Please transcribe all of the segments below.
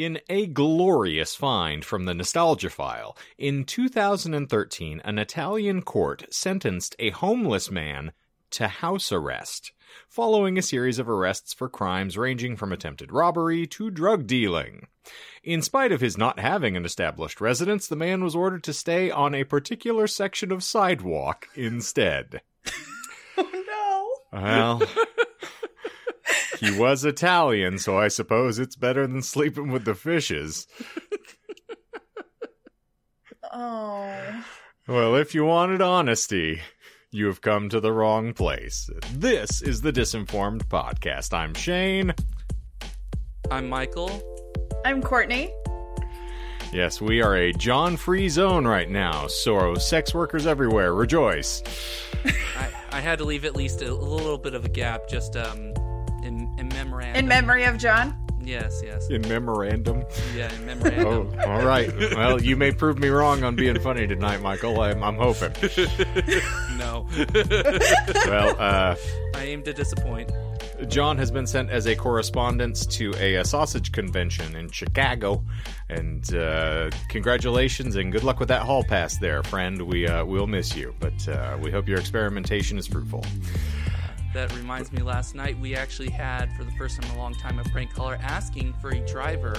In a glorious find from the Nostalgia File, in 2013, an Italian court sentenced a homeless man to house arrest, following a series of arrests for crimes ranging from attempted robbery to drug dealing. In spite of his not having an established residence, the man was ordered to stay on a particular section of sidewalk instead. Oh no. Well, he was Italian, so I suppose it's better than sleeping with the fishes. Oh. Well, if you wanted honesty, you have come to the wrong place. This is the Disinformed Podcast. I'm Shane. I'm Michael. I'm Courtney. Yes, we are a John free zone right now, so sex workers everywhere, rejoice. I, I had to leave at least a little bit of a gap just um in, in memorandum. In memory of John. Yes, yes. In memorandum. Yeah, in Oh, all right. Well, you may prove me wrong on being funny tonight, Michael. I'm, I'm hoping. no. Well, uh, I aim to disappoint. John has been sent as a correspondent to a, a sausage convention in Chicago, and uh, congratulations and good luck with that hall pass there, friend. We uh, we'll miss you, but uh, we hope your experimentation is fruitful. That reminds me, last night we actually had, for the first time in a long time, a prank caller asking for a driver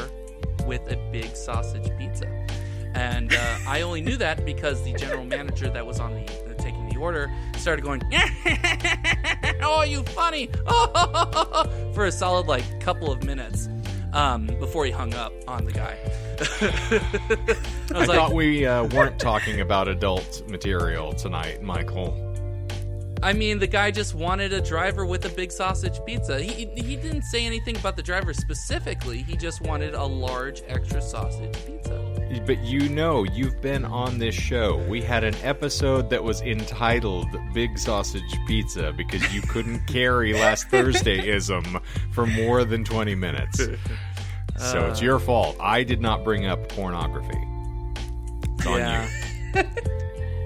with a big sausage pizza. And uh, I only knew that because the general manager that was on the uh, taking the order started going, "Oh, you funny!" for a solid like couple of minutes um, before he hung up on the guy. I I like, thought we uh, weren't talking about adult material tonight, Michael. I mean, the guy just wanted a driver with a big sausage pizza. He, he didn't say anything about the driver specifically. He just wanted a large extra sausage pizza. But you know, you've been on this show. We had an episode that was entitled Big Sausage Pizza because you couldn't carry last Thursdayism for more than 20 minutes. So uh. it's your fault. I did not bring up pornography. It's on yeah.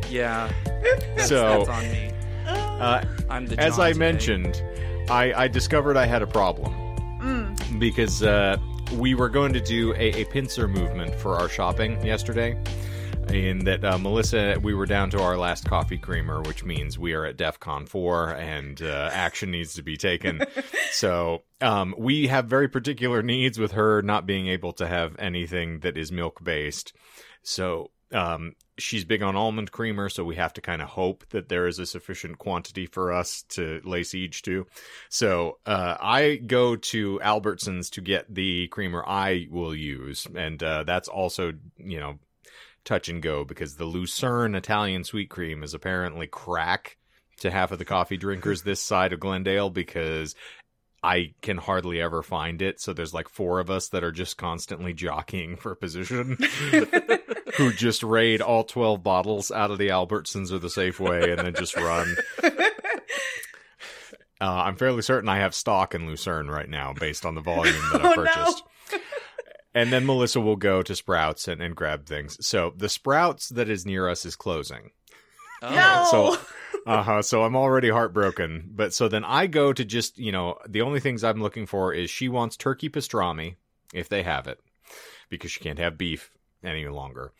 yeah. That's, So- that's on me. Uh, I'm the as John I today. mentioned, I, I discovered I had a problem Mm. because uh, we were going to do a, a pincer movement for our shopping yesterday. In that uh, Melissa, we were down to our last coffee creamer, which means we are at DEF CON 4 and uh, action needs to be taken. so um, we have very particular needs with her not being able to have anything that is milk based. So um, she's big on almond creamer, so we have to kind of hope that there is a sufficient quantity for us to lay siege to. So uh, I go to Albertsons to get the creamer I will use, and uh, that's also you know touch and go because the Lucerne Italian sweet cream is apparently crack to half of the coffee drinkers this side of Glendale because I can hardly ever find it. So there's like four of us that are just constantly jockeying for position who just raid all 12 bottles out of the Albertsons or the Safeway and then just run. Uh, I'm fairly certain I have stock in Lucerne right now based on the volume that I Oh, no. purchased. And then Melissa will go to Sprouts and, and grab things. So the Sprouts that is near us is closing. Oh. No. So, uh huh. So I'm already heartbroken. But so then I go to just, you know, the only things I'm looking for is she wants turkey pastrami, if they have it, because she can't have beef any longer.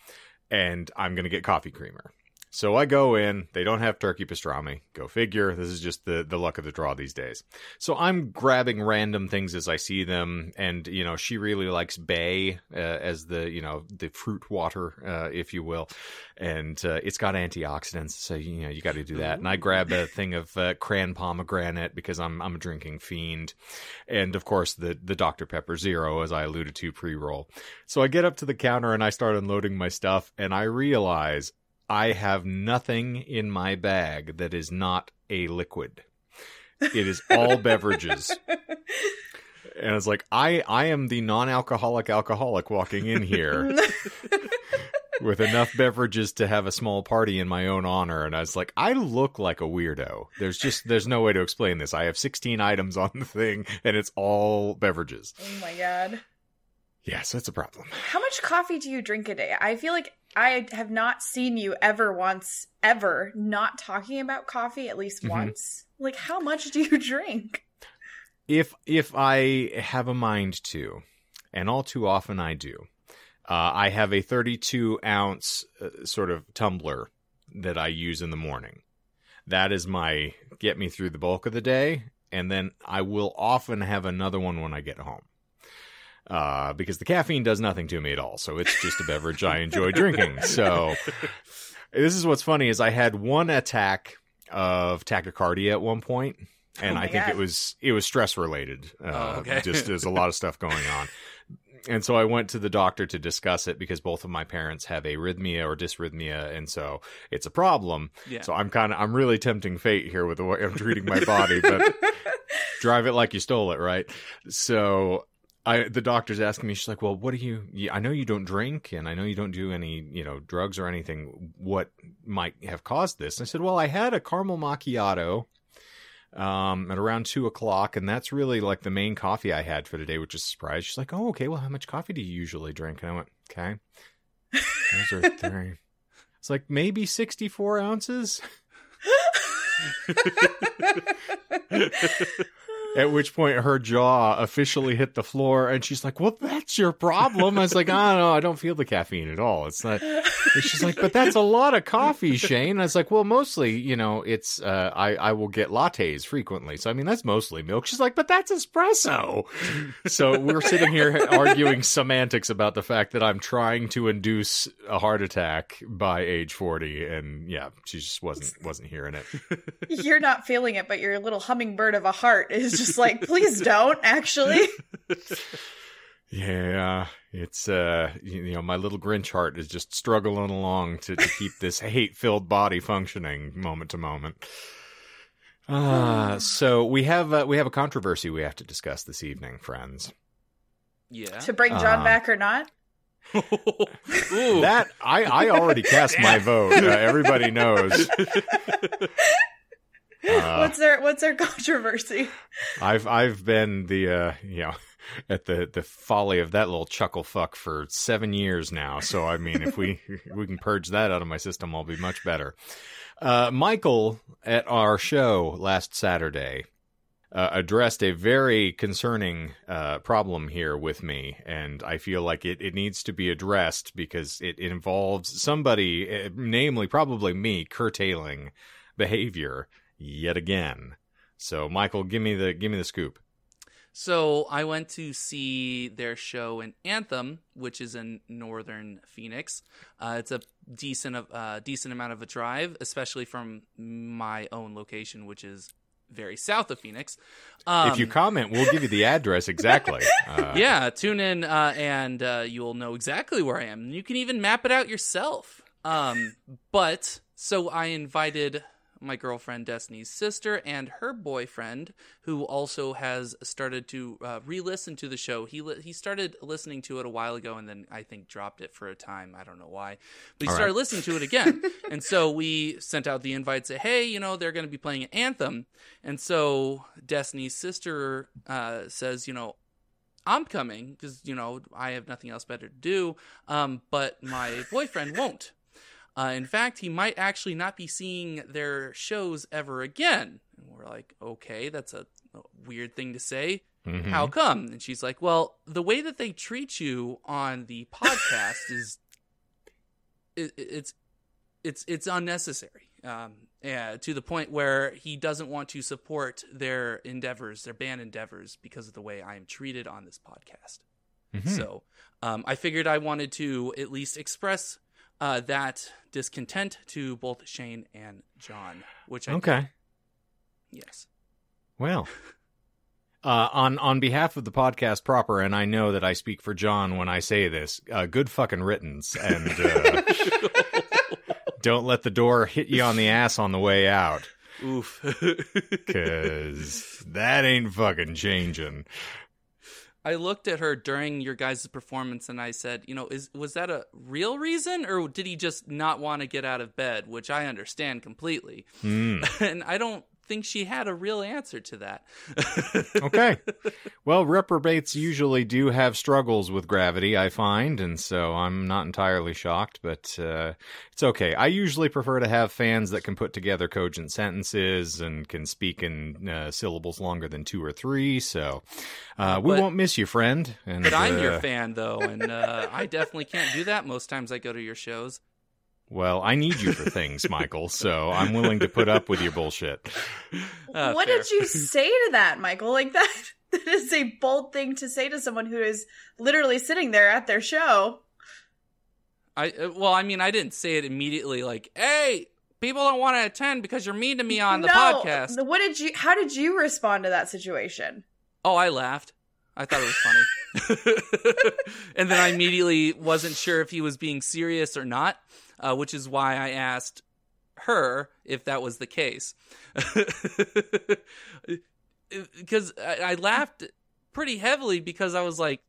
And I'm going to get coffee creamer. So I go in, they don't have turkey pastrami. Go figure. This is just the, the luck of the draw these days. So I'm grabbing random things as I see them. And, you know, she really likes Bai uh, as the, you know, the fruit water, uh, if you will. And uh, it's got antioxidants. So, you know, you got to do that. And I grab a thing of uh, cran pomegranate because I'm, I'm a drinking fiend. And of course, the, the Dr. Pepper Zero, as I alluded to pre roll. So I get up to the counter and I start unloading my stuff. And I realize I have nothing in my bag that is not a liquid. It is all beverages. And it's like I I am the non-alcoholic alcoholic walking in here with enough beverages to have a small party in my own honor and I was like I look like a weirdo. There's just there's no way to explain this. I have 16 items on the thing and it's all beverages. oh my god. Yes, that's a problem. How much coffee do you drink a day? I feel like I have not seen you ever once, ever, not talking about coffee at least Mhm. once. Like, how much do you drink? if if I have a mind to, and all too often I do. Uh, I have a 32 ounce uh, sort of tumbler that I use in the morning. That is my get me through the bulk of the day, and then I will often have another one when I get home. Uh, because the caffeine does nothing to me at all, so it's just a beverage I enjoy drinking. So this is what's funny is I had one attack of tachycardia at one point, and Oh I think God. it was it was stress related. Uh, Oh, okay. just there's a lot of stuff going on. And so I went to the doctor to discuss it because both of my parents have arrhythmia or dysrhythmia, and so it's a problem. Yeah. So I'm kind of I'm really tempting fate here with the way I'm treating my body, but drive it like you stole it, right? So I the doctor's asking me, she's like, "Well, what do you? I know you don't drink, and I know you don't do any, you know, drugs or anything. What might have caused this?" And I said, "Well, I had a caramel macchiato." Um, at around two o'clock, and that's really like the main coffee I had for the day, which is a surprise. She's like, "Oh, okay. Well, how much coffee do you usually drink?" And I went, "Okay, those are three. It's like maybe sixty-four ounces." At which point her jaw officially hit the floor and she's like, Well, that's your problem. I was like, Oh no, I don't feel the caffeine at all. It's not and she's like, But that's a lot of coffee, Shane. I was like, Well, mostly, you know, it's uh I, I will get lattes frequently. So I mean that's mostly milk. She's like, But that's espresso. So we're sitting here arguing semantics about the fact that I'm trying to induce a heart attack by age forty and yeah, she just wasn't wasn't hearing it. You're not feeling it, but your little hummingbird of a heart is just like, please don't, actually. Yeah, it's uh, you you know, my little Grinch heart is just struggling along to, to keep this hate-filled body functioning moment to moment. Uh, so we have uh, we have a controversy we have to discuss this evening, friends. yeah. To bring John Uh, back or not? That I I already cast my vote. Uh, everybody knows. Uh, what's their what's their controversy? I've I've been the uh, you know at the the folly of that little chuckle fuck for seven years now. So I mean, if we we can purge that out of my system, I'll be much better. Uh, Michael at our show last Saturday uh, addressed a very concerning uh, problem here with me, and I feel like it, it needs to be addressed because it, it involves somebody, uh, namely probably me, curtailing behavior yet again. So, Michael, give me the give me the scoop. So I went to see their show in Anthem, which is in northern Phoenix. Uh, it's a decent of uh, decent amount of a drive, especially from my own location, which is very south of Phoenix. Um, if you comment, we'll give you the address exactly. Uh, yeah, tune in uh, and uh, you'll know exactly where I am. You can even map it out yourself. Um, but so I invited my girlfriend Destiny's sister and her boyfriend, who also has started to uh, re-listen to the show. He li- he started listening to it a while ago, and then I think dropped it for a time. I don't know why, but he All right. started listening to it again. and so we sent out the invite, say, hey, you know, they're going to be playing an Anthem, and so Destiny's sister uh, says, you know, I'm coming because you know I have nothing else better to do. Um, but my boyfriend won't. Uh, in fact, he might actually not be seeing their shows ever again. And we're like, okay, that's a, a weird thing to say. mhm. How come? And she's like, well, the way that they treat you on the podcast is it, it's it's it's unnecessary. Um, yeah, to the point where he doesn't want to support their endeavors, their band endeavors, because of the way I am treated on this podcast. Mhm. So um, I figured I wanted to at least express uh, that discontent to both Shane and John, which I Okay. yes. Well, uh, on on behalf of the podcast proper, and I know that I speak for John when I say this. Uh, good fucking riddance, and uh, don't let the door hit you on the ass on the way out, Oof. because that ain't fucking changing. I looked at her during your guys' performance and I said, you know, is was that a real reason or did he just not want to get out of bed, which I understand completely. Hmm. and I don't think she had a real answer to that. okay. Well, reprobates usually do have struggles with gravity, I find, and so I'm not entirely shocked, but uh, it's okay. I usually prefer to have fans that can put together cogent sentences and can speak in uh, syllables longer than two or three, so uh, we But- won't miss you, friend. And, But I'm your uh, fan, though, and uh, I definitely can't do that most times I go to your shows. Well, I need you for things, Michael, so I'm willing to put up with your bullshit. Uh, what fair. did you say to that, Michael? Like that that is a bold thing to say to someone who is literally sitting there at their show. I uh, well, I mean, I didn't say it immediately. Like, hey, people don't want to attend because you're mean to me on the no, podcast. What did you how did you respond to that situation? Oh, I laughed. I thought it was funny. and then I immediately wasn't sure if he was being serious or not, uh, which is why I asked her if that was the case. Because I, I laughed pretty heavily because I was like,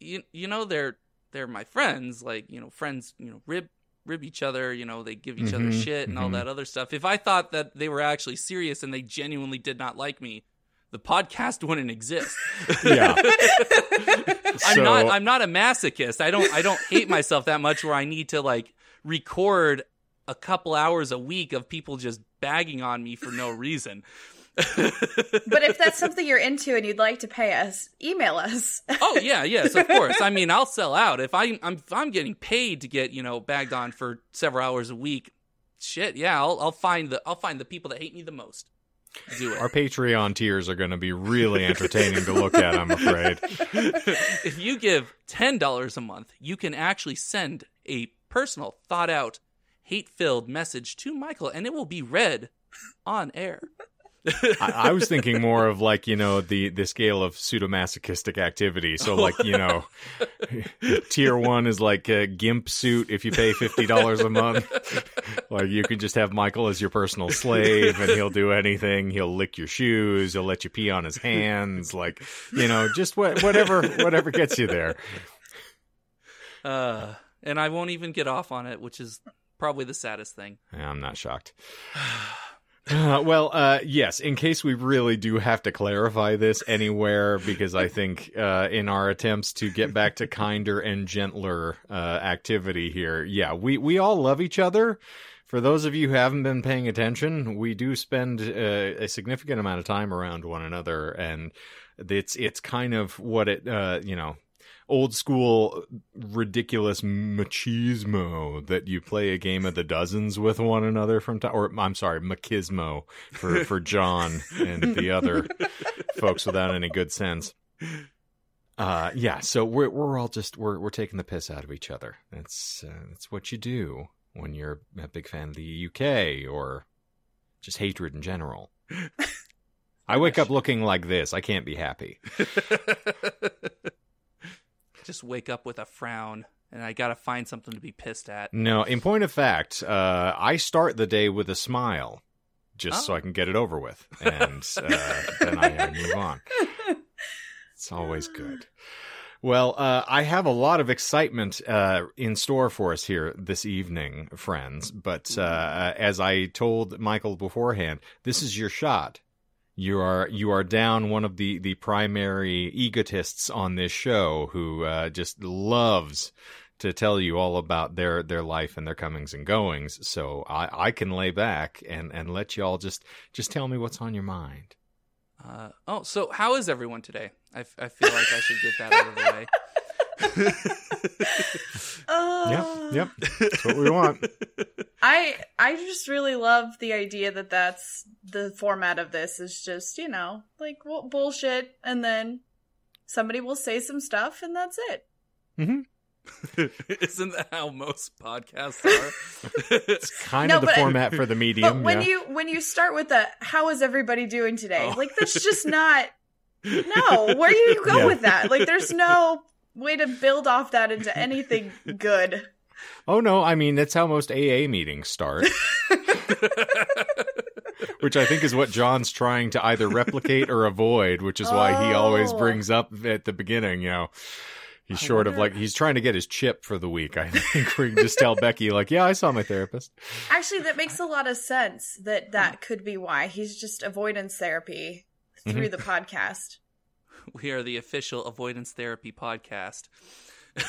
you, you know, they're they're my friends. Like, you know, friends, you know, rib rib each other. You know, they give each other Mhm, shit and all mhm. that other stuff. If I thought that they were actually serious and they genuinely did not like me, the podcast wouldn't exist. Yeah. I'm So- not I'm not a masochist. I don't I don't hate myself that much where I need to like record a couple hours a week of people just bagging on me for no reason. But if that's something you're into and you'd like to pay us, email us. oh yeah, yes, of course. I mean, I'll sell out if I I'm if I'm getting paid to get, you know, bagged on for several hours a week. Shit, yeah, I'll I'll find the I'll find the people that hate me the most. Do it. Our Patreon tiers are going to be really entertaining to look at, I'm afraid. if you give $10 a month, you can actually send a personal, thought out, hate filled message to Michael and it will be read on air. I, I was thinking more of like you know the the scale of pseudomasochistic activity. So like you know, tier one is like a gimp suit if you pay fifty dollars a month. Like you can just have Michael as your personal slave, and he'll do anything. He'll lick your shoes. He'll let you pee on his hands. Like you know, just what, whatever whatever gets you there. Uh, and I won't even get off on it, which is probably the saddest thing. Yeah, I'm not shocked. Uh, well, uh, yes. In case we really do have to clarify this anywhere, because I think uh, in our attempts to get back to kinder and gentler uh, activity here, yeah, we we all love each other. For those of you who haven't been paying attention, we do spend uh, a significant amount of time around one another, and it's it's kind of what it uh, you know old school ridiculous machismo that you play a game of the dozens with one another from time or I'm sorry machismo for for John and the other folks without any good sense. Uh yeah so we're we're all just we're we're taking the piss out of each other. That's uh, that's what you do when you're a big fan of the UK or just hatred in general. I wake up looking like this. I can't be happy Just wake up with a frown and I got to find something to be pissed at. No, in point of fact, uh, I start the day with a smile, just so Oh. I can get it over with, and uh, then I move on. It's always good. Well, uh, I have a lot of excitement uh, in store for us here this evening, friends. But uh, as I told Michael beforehand, this is your shot. You are you are down one of the the primary egotists on this show who uh, just loves to tell you all about their their life and their comings and goings. So I, I can lay back and and let you all just just tell me what's on your mind. Uh, oh, so how is everyone today? I, f- I feel like I should get that out of the way. Uh, Yep, yep, that's what we want. I I just really love the idea that that's the format of this is just you know like well, bullshit, and then somebody will say some stuff, and that's it. Isn't that how most podcasts are? It's kind No, of the but- format for the medium. But when yeah. you when you start with the "How is everybody doing today?" Oh. like that's just not no. Where do you go Yeah. with that? Like there's no way to build off that into anything good. Oh no, I mean that's how most AA meetings start. which I think is what John's trying to either replicate or avoid, which is why he always Oh. brings up at the beginning, you know, He's I short of like he's trying to get his chip for the week. I think we can just tell Becky like, yeah, I saw my therapist. Actually, that makes a lot of sense. That that could be why he's just avoidance therapy through mm-hmm. the podcast. We are the official avoidance therapy podcast.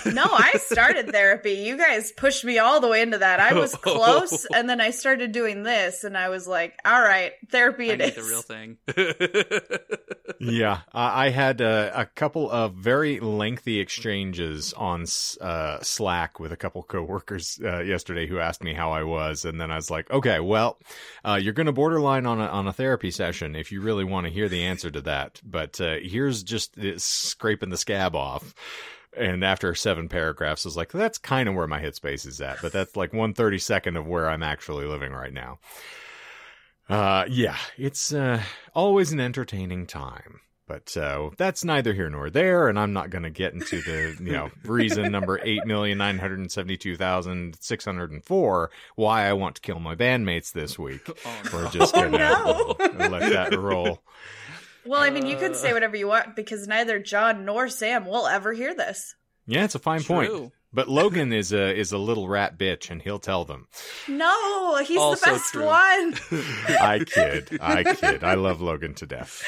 No, I started therapy. You guys pushed me all the way into that. I was close, and then I started doing this, and I was like, "All right, therapy I it need is." the real thing. Yeah, I I had uh, a couple of very lengthy exchanges on uh, Slack with a couple coworkers uh, yesterday who asked me how I was, and then I was like, okay, well, uh, you're going to borderline on a on a therapy session if you really want to hear the answer to that. But uh, here's just scraping the scab off. And after seven paragraphs, is like, that's kind of where my headspace is at, but that's like one thirty second of where I'm actually living right now. Uh, yeah, it's uh, always an entertaining time. But uh, that's neither here nor there, and I'm not going to get into the you know reason number eight million nine hundred seventy two thousand six hundred four why I want to kill my bandmates this week. Oh, no. We're just Oh, gonna no. let that roll. Well, I mean, you can Uh. say whatever you want because neither John nor Sam will ever hear this. Yeah, it's a fine point. But Logan is a is a little rat bitch, and he'll tell them. No, he's Also the best true. one. I kid, I kid. I love Logan to death.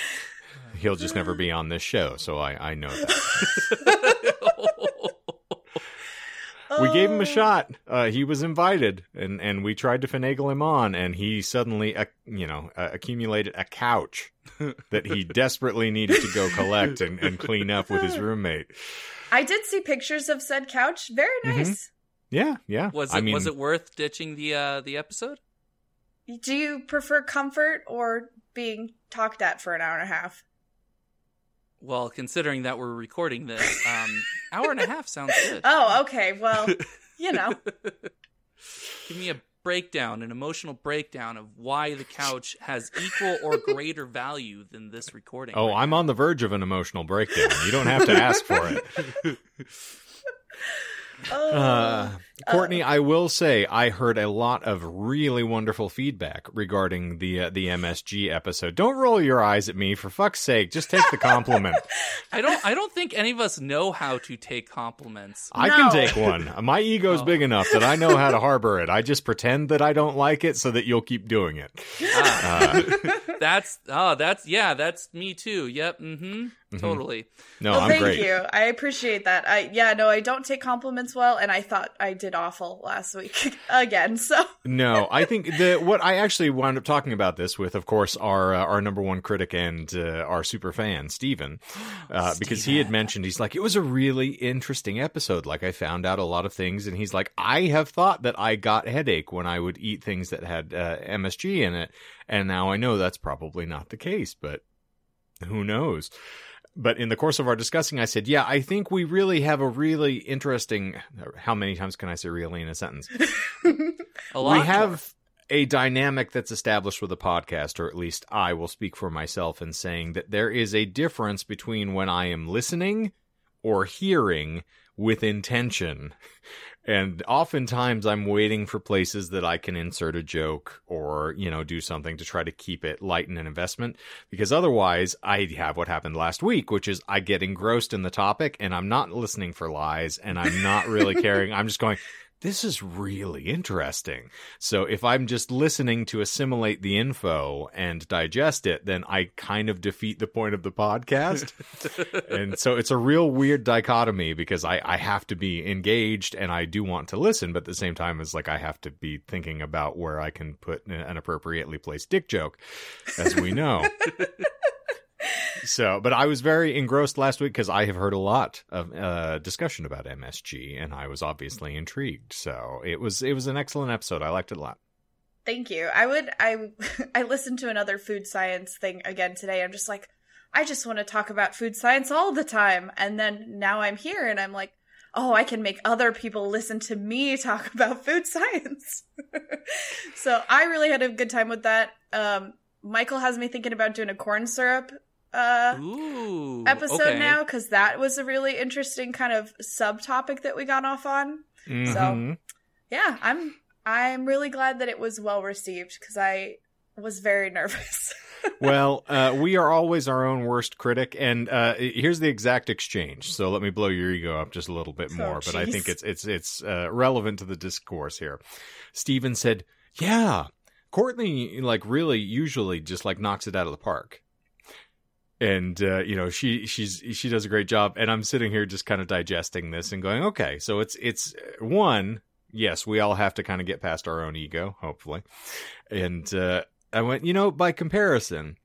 He'll just never be on this show, so I I know that. we gave him a Oh. shot. Uh, he was invited, and and we tried to finagle him on, and he suddenly, uh, you know, uh, accumulated a couch that he desperately needed to go collect and, and clean up with his roommate. I did see pictures of said couch. Very Mhm. nice. Yeah, yeah. Was it I mean, was it worth ditching the uh, the episode? Do you prefer comfort or being talked at for an hour and a half? Well, considering that we're recording this, um, hour and a half sounds good. Oh, okay. Well, you know. Give me a breakdown, an emotional breakdown of why the couch has equal or greater value than this recording. Oh, right I'm on the verge of an emotional breakdown. You don't have to ask for it. Oh. Uh, Courtney, I will say I heard a lot of really wonderful feedback regarding the uh, the MSG episode. Don't roll your eyes at me for fuck's sake. Just take the compliment. I don't. I don't think any of us know how to take compliments. I can take one. My ego's Oh. big enough that I know how to harbor it. I just pretend that I don't like it so that you'll keep doing it. Ah, that's oh, that's yeah, that's me too. Yep. Mm-hmm. Totally. No, well, I'm thank great. you. I appreciate that. I yeah, no, I don't take compliments well, and I thought I did awful last week again. So No, I think the what I actually wound up talking about this with, of course, our uh, our number one critic and uh, our super fan, Steven, uh, because he had mentioned he's like it was a really interesting episode. Like I found out a lot of things, and he's like I have thought that I got headache when I would eat things that had uh, MSG in it, and now I know that's probably not the case, but who knows. But in the course of our discussing, I said, "Yeah, I think we really have a really interesting. Uh, how many times can I say really in a sentence? A lot. we have a dynamic that's established with a podcast, or at least I will speak for myself in saying that there is a difference between when I am listening or hearing with intention. And oftentimes I'm waiting for places that I can insert a joke or, you know, do something to try to keep it light in an investment. Because otherwise I have what happened last week, which is I get engrossed in the topic and I'm not listening for lies and I'm not really caring. I'm just going, this is really interesting. So if I'm just listening to assimilate the info and digest it, then I kind of defeat the point of the podcast. and so it's a real weird dichotomy because I, I have to be engaged and I do want to listen, but at the same time, it's like I have to be thinking about where I can put an appropriately placed dick joke, as we know. So, but I was very engrossed last week because I have heard a lot of uh, discussion about MSG, and I was obviously intrigued. So it was it was an excellent episode. I liked it a lot. Thank you. I would I I listened to another food science thing again today. I'm just like I just want to talk about food science all the time. And then now I'm here and I'm like, "Oh, I can make other people listen to me talk about food science." so, I really had a good time with that. Um Michael has me thinking about doing a corn syrup uh Ooh. episode okay. now cuz that was a really interesting kind of subtopic that we got off on. Mhm. yeah, I'm I'm really glad that it was well received because I was very nervous. well, uh, we are always our own worst critic, and uh, here's the exact exchange. So let me blow your ego up just a little bit Oh, more, but I think it's it's it's uh, relevant to the discourse here. Steven said, "Yeah, Courtney like really usually just like knocks it out of the park." And uh, you know she she's she does a great job, and I'm sitting here just kind of digesting this and going, okay, so it's it's uh, one, yes, we all have to kind of get past our own ego, hopefully, and uh, I went, you know, by comparison,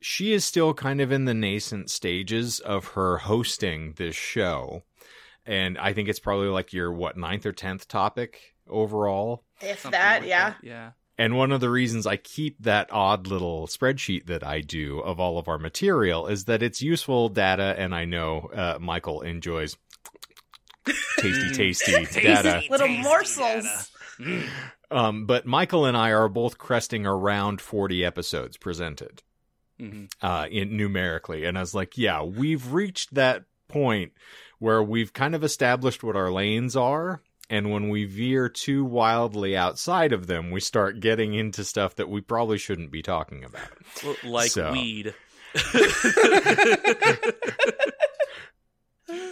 she is still kind of in the nascent stages of her hosting this show. And I think it's probably like your, what, ninth or tenth topic overall. If Something that, like yeah. Yeah. And one of the reasons I keep that odd little spreadsheet that I do of all of our material is that it's useful data. And I know uh, Michael enjoys tasty, tasty data. Little Tasty morsels. data. Mm. Um, but Michael and I are both cresting around 40 episodes presented. Mhm. uh, in numerically. And I was like, yeah, we've reached that point where we've kind of established what our lanes are. And when we veer too wildly outside of them, we start getting into stuff that we probably shouldn't be talking about. Well, Like So. weed.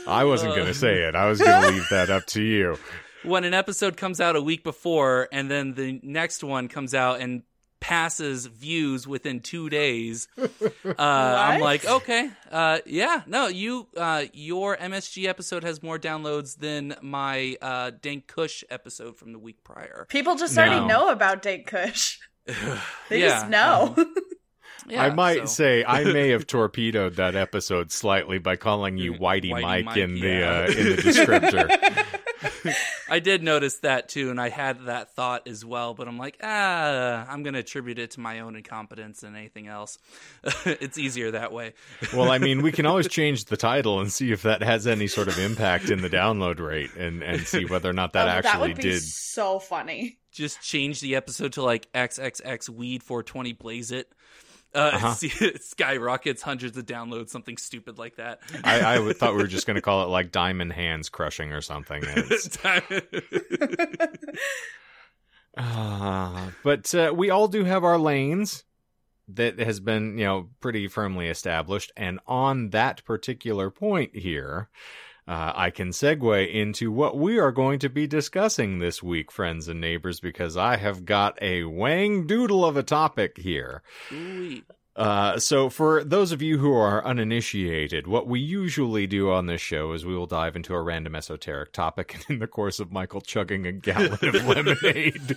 I wasn't Uh. going to say it. I was going to leave that up to you. when an episode comes out a week before and then the next one comes out and passes views within two days uh, i'm like okay uh, yeah no you uh, your msg episode has more downloads than my uh, dank kush episode from the week prior People just No. already know about Dank Kush. They Yeah, just know. um, yeah, I might so- say I may have torpedoed that episode slightly by calling you Whitey, Whitey Mike, Mike, in the yeah. uh, in the descriptor. I did notice that too, and I had that thought as well. But I'm like, ah, I'm going to attribute it to my own incompetence and anything else. it's easier that way. Well, I mean, we can always change the title and see if that has any sort of impact in the download rate, and and see whether or not that Oh, actually that would be did. so funny. Just change the episode to like XXX Weed 420 Blaze It. Uh, Uh-huh. it skyrockets hundreds of downloads, something stupid like that. I, I thought we were just going to call it like Diamond Hands Crushing or something. Uh, but uh, we all do have our lanes that has been, you know, pretty firmly established. And on that particular point here, uh, I can segue into what we are going to be discussing this week, friends and neighbors, because I have got a wang doodle of a topic here. Ooh, Uh, so for those of you who are uninitiated, what we usually do on this show is we will dive into a random esoteric topic, and in the course of Michael chugging a gallon of lemonade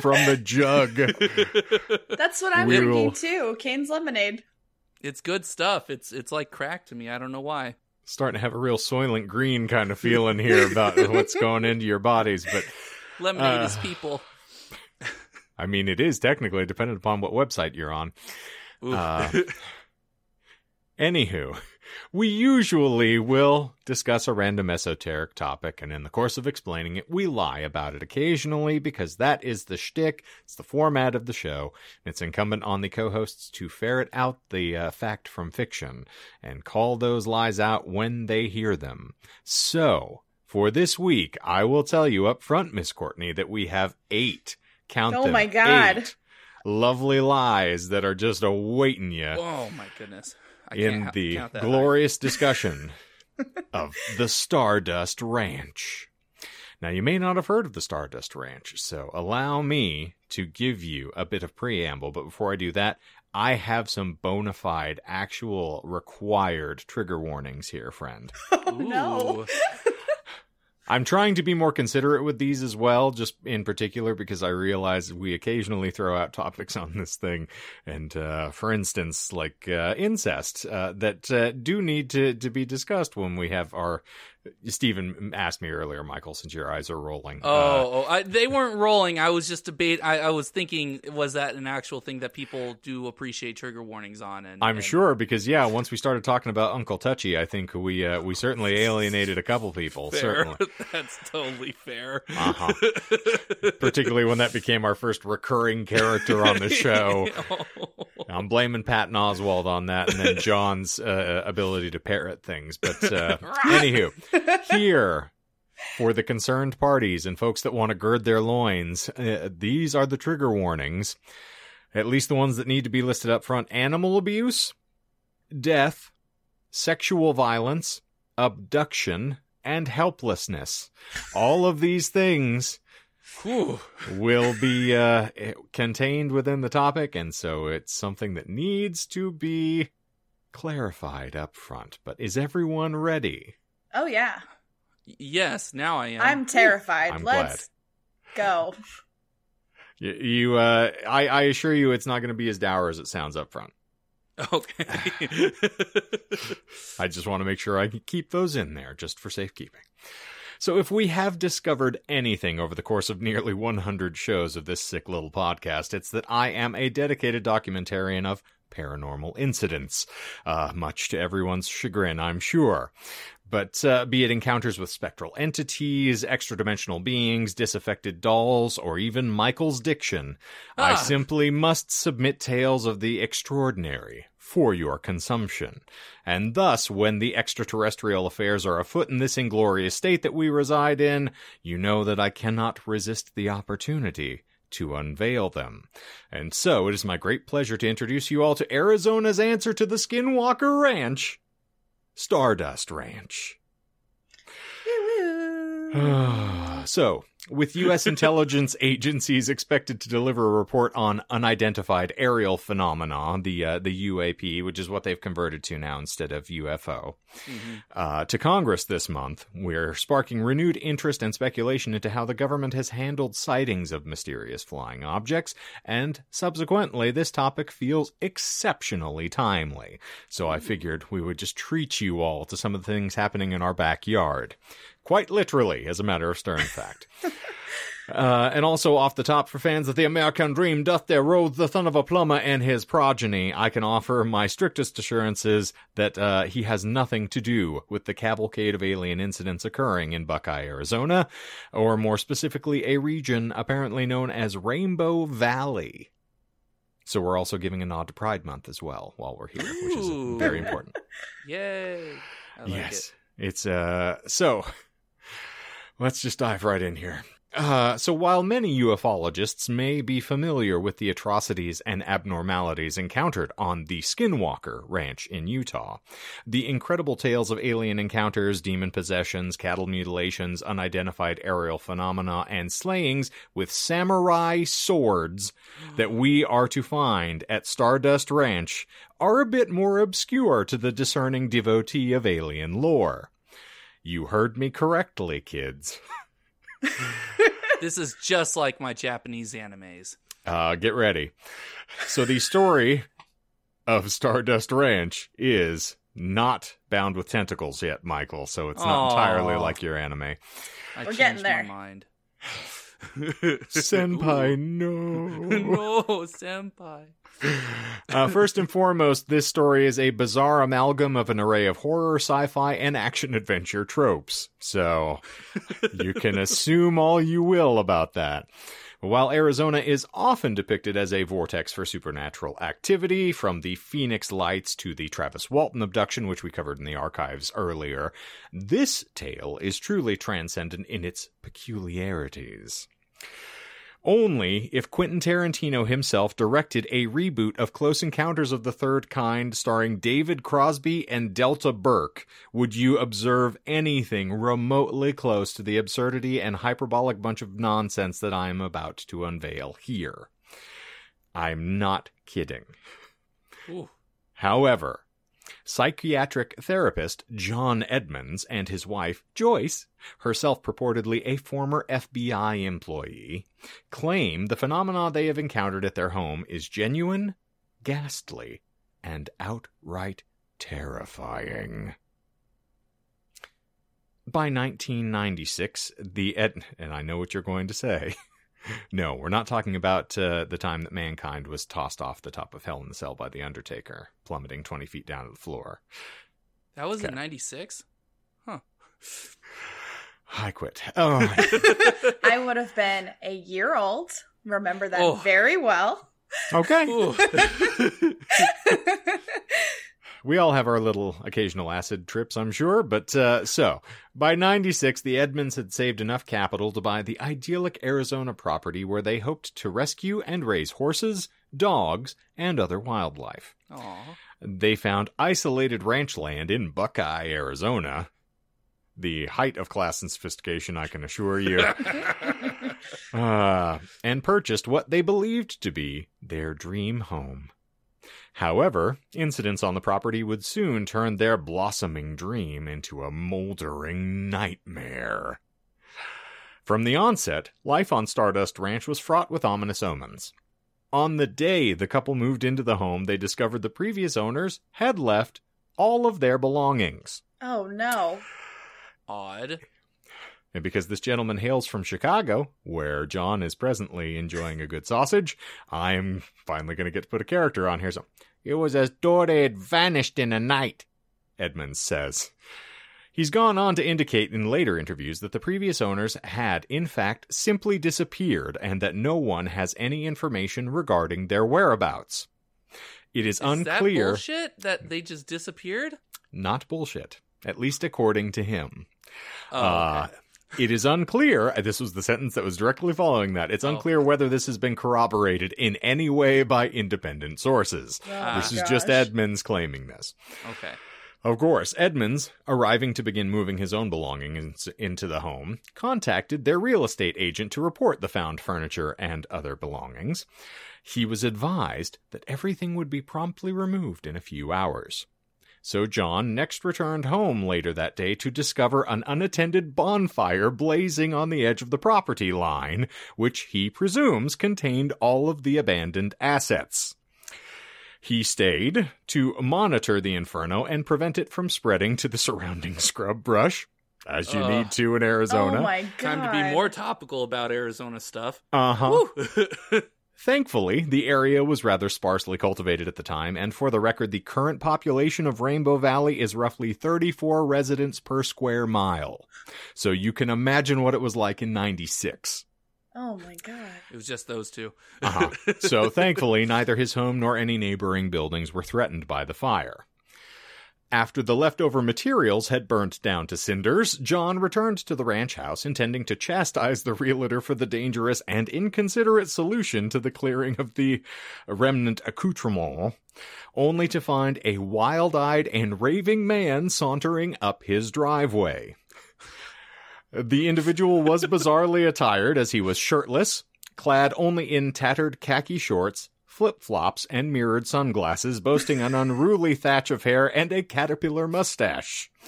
from the jug, That's what I'm We thinking will- too. Cane's lemonade. it's good stuff. It's it's like crack to me. I don't know why. Starting to have a real Soylent Green kind of feeling here about what's going into your bodies. But Lemonade Uh, is people. I mean, it is technically dependent upon what website you're on. Uh, Anywho, we usually will discuss a random esoteric topic, and in the course of explaining it, we lie about it occasionally because that is the shtick. It's the format of the show. and It's incumbent on the co-hosts to ferret out the uh, fact from fiction and call those lies out when they hear them. So, for this week, I will tell you up front, Miss Courtney, that we have eight. Count Oh them. my God. eight lovely lies that are just awaiting you oh my goodness. I in ha- the count that glorious discussion of the Stardust Ranch. Now, you may not have heard of the Stardust Ranch, so allow me to give you a bit of preamble. But before I do that, I have some bona fide, actual, required trigger warnings here, friend. Oh, no. I'm trying to be more considerate with these as well, just in particular because I realize we occasionally throw out topics on this thing, and uh, for instance, like uh, incest, uh, that uh, do need to to be discussed when we have our. Stephen asked me earlier, Michael, since your eyes are rolling. uh, Oh, oh I, they weren't rolling. I was just debate. I, I was thinking, was that an actual thing that people do appreciate trigger warnings on? And I'm and- sure because yeah, once we started talking about Uncle Touchy, I think we uh, we certainly alienated a couple people. Fair. Certainly. That's totally fair. Uh-huh. particularly when that became our first recurring character on the show. I'm blaming Patton Oswalt on that, and then John's uh, ability to parrot things. But uh, anywho, here for the concerned parties and folks that want to gird their loins, uh, these are the trigger warnings. at least the ones that need to be listed up front animal abuse, death, sexual violence, abduction, and helplessness. All of these things Whew. will be uh, contained within the topic, and so it's something that needs to be clarified up front. But is everyone ready? Oh yeah. Yes, now I am. I'm terrified. I'm Let's go. You, you uh, I, I assure you, it's not going to be as dour as it sounds up front. Okay. I just want to make sure I can keep those in there just for safekeeping. So, if we have discovered anything over the course of nearly 100 shows of this sick little podcast, it's that I am a dedicated documentarian of paranormal incidents, uh, much to everyone's chagrin, I'm sure. But uh, be it encounters with spectral entities, extra dimensional beings, disaffected dolls, or even Michael's diction, I Ah. simply must submit tales of the extraordinary for your consumption. And thus, when the extraterrestrial affairs are afoot in this inglorious state that we reside in, you know that I cannot resist the opportunity to unveil them. And so, it is my great pleasure to introduce you all to Arizona's answer to the Skinwalker Ranch, Stardust Ranch. So, with U.S. intelligence agencies expected to deliver a report on unidentified aerial phenomena, the uh, the UAP, which is what they've converted to now instead of UFO, Mhm. uh, to Congress this month, we're sparking renewed interest and speculation into how the government has handled sightings of mysterious flying objects, and subsequently, this topic feels exceptionally timely. So I figured we would just treat you all to some of the things happening in our backyard. Quite literally, as a matter of stern fact. Uh, and also off the top for fans of the American Dream, Dusty Rhodes the son of a plumber and his progeny, I can offer my strictest assurances that uh, he has nothing to do with the cavalcade of alien incidents occurring in Buckeye, Arizona, or more specifically, a region apparently known as Rainbow Valley. So we're also giving a nod to Pride Month as well while we're here, which is very important. Yay. I like yes. It's uh so let's just dive right in here. Uh, so while many ufologists may be familiar with the atrocities and abnormalities encountered on the Skinwalker Ranch in Utah, the incredible tales of alien encounters, demon possessions, cattle mutilations, unidentified aerial phenomena, and slayings with samurai swords that we are to find at Stardust Ranch are a bit more obscure to the discerning devotee of alien lore. You heard me correctly, kids. This is just like my Japanese animes. Uh, get ready. So the story of Stardust Ranch is not bound with tentacles yet, Michael. So it's not Aw. entirely like your anime. I We're changed getting my there. mind. Senpai, no. no, senpai. Uh, first and foremost, this story is a bizarre amalgam of an array of horror, sci-fi, and action adventure tropes. So you can assume all you will about that. While Arizona is often depicted as a vortex for supernatural activity, from the Phoenix Lights to the Travis Walton abduction, which we covered in the archives earlier, this tale is truly transcendent in its peculiarities. Only if Quentin Tarantino himself directed a reboot of Close Encounters of the Third Kind starring David Crosby and Delta Burke would you observe anything remotely close to the absurdity and hyperbolic bunch of nonsense that I am about to unveil here. I'm not kidding. Ooh. However, psychiatric therapist John Edmonds and his wife Joyce, herself purportedly a former FBI employee, claim the phenomena they have encountered at their home is genuine, ghastly, and outright terrifying. By 1996, the Ed- and I know what you're going to say. No, we're not talking about uh, the time that mankind was tossed off the top of Hell in the Cell by the Undertaker, plummeting 20 feet down to the floor. That was Okay. in 96? Huh. I quit. Oh, I would have been a year old. Remember that Oh. very well. okay. We all have our little occasional acid trips, I'm sure. But uh, so, by 96, the Edmonds had saved enough capital to buy the idyllic Arizona property where they hoped to rescue and raise horses, dogs, and other wildlife. Aw. They found isolated ranch land in Buckeye, Arizona. The height of class and sophistication, I can assure you. uh, and purchased what they believed to be their dream home. However, incidents on the property would soon turn their blossoming dream into a moldering nightmare. From the onset, life on Stardust Ranch was fraught with ominous omens. On the day the couple moved into the home, they discovered the previous owners had left all of their belongings. Oh no. Odd. And because this gentleman hails from Chicago, where John is presently enjoying a good sausage, I'm finally going to get to put a character on here. So, it was as though they had vanished in a night, Edmonds says. He's gone on to indicate in later interviews that the previous owners had, in fact, simply disappeared and that no one has any information regarding their whereabouts. It is, Is that unclear. bullshit that they just disappeared? Not bullshit, at least according to him. Oh, Uh, okay. It is unclear. uh, This was the sentence that was directly following that. It's Oh. unclear whether this has been corroborated in any way by independent sources. Oh, this is just. Edmonds claiming this. okay. Of course, Edmonds, arriving to begin moving his own belongings into the home, contacted their real estate agent to report the found furniture and other belongings. He was advised that everything would be promptly removed in a few hours. So John next returned home later that day to discover an unattended bonfire blazing on the edge of the property line, which he presumes contained all of the abandoned assets. He stayed to monitor the inferno and prevent it from spreading to the surrounding scrub brush, as you Ugh. need to in Arizona. Oh my god. Time to be more topical about Arizona stuff. uh huh. Woo! Thankfully, the area was rather sparsely cultivated at the time, and for the record, the current population of Rainbow Valley is roughly 34 residents per square mile. So you can imagine what it was like in 96. Oh my god. it was just those two. Uh-huh. So thankfully, neither his home nor any neighboring buildings were threatened by the fire. After the leftover materials had burnt down to cinders, John returned to the ranch house, intending to chastise the realtor for the dangerous and inconsiderate solution to the clearing of the remnant accoutrement, only to find a wild eyed and raving man sauntering up his driveway. The individual was bizarrely attired as he was shirtless, clad only in tattered khaki shorts, flip flops, and mirrored sunglasses, boasting an unruly thatch of hair and a caterpillar mustache.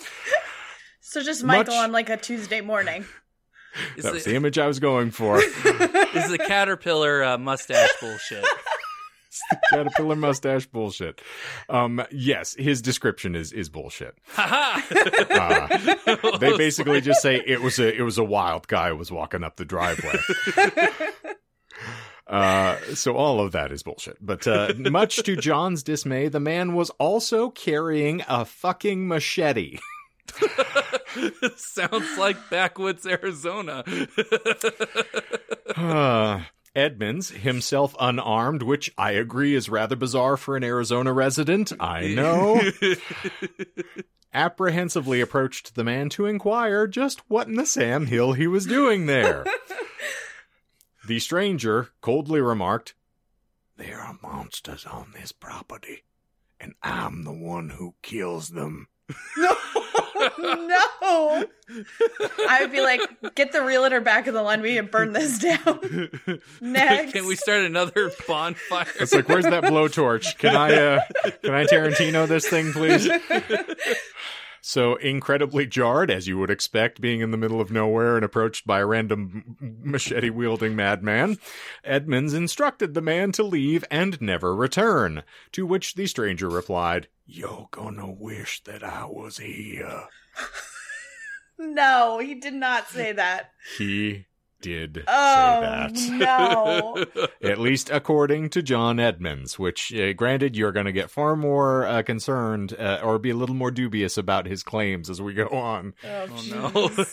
So just Michael Much- on like a Tuesday morning. Is That was the, the image I was going for. This is the caterpillar uh, mustache bullshit? caterpillar mustache bullshit. Um, yes, his description is is bullshit. Ha Uh, they basically just say it was a it was a wild guy who was walking up the driveway. Uh, so all of that is bullshit. But uh, much to John's dismay, the man was also carrying a fucking machete. Sounds like backwoods Arizona. Uh, Edmonds, himself unarmed, which I agree is rather bizarre for an Arizona resident. I know. apprehensively approached the man to inquire just what in the Sam Hill he was doing there. The stranger coldly remarked, There are monsters on this property, and I'm the one who kills them. no. no! I would be like, get the realtor back in the line. and burn this down. Next. Can we start another bonfire? It's like, where's that blowtorch? Can I, uh, can I Tarantino this thing, please? So incredibly jarred, as you would expect, being in the middle of nowhere and approached by a random machete wielding madman, Edmonds instructed the man to leave and never return. To which the stranger replied, "You're gonna wish that I was here." No, he did not say that. He did Oh say that. no! At least according to John Edmonds, which, uh, granted, you're going to get far more uh, concerned uh, or be a little more dubious about his claims as we go on. Oh, Oh no.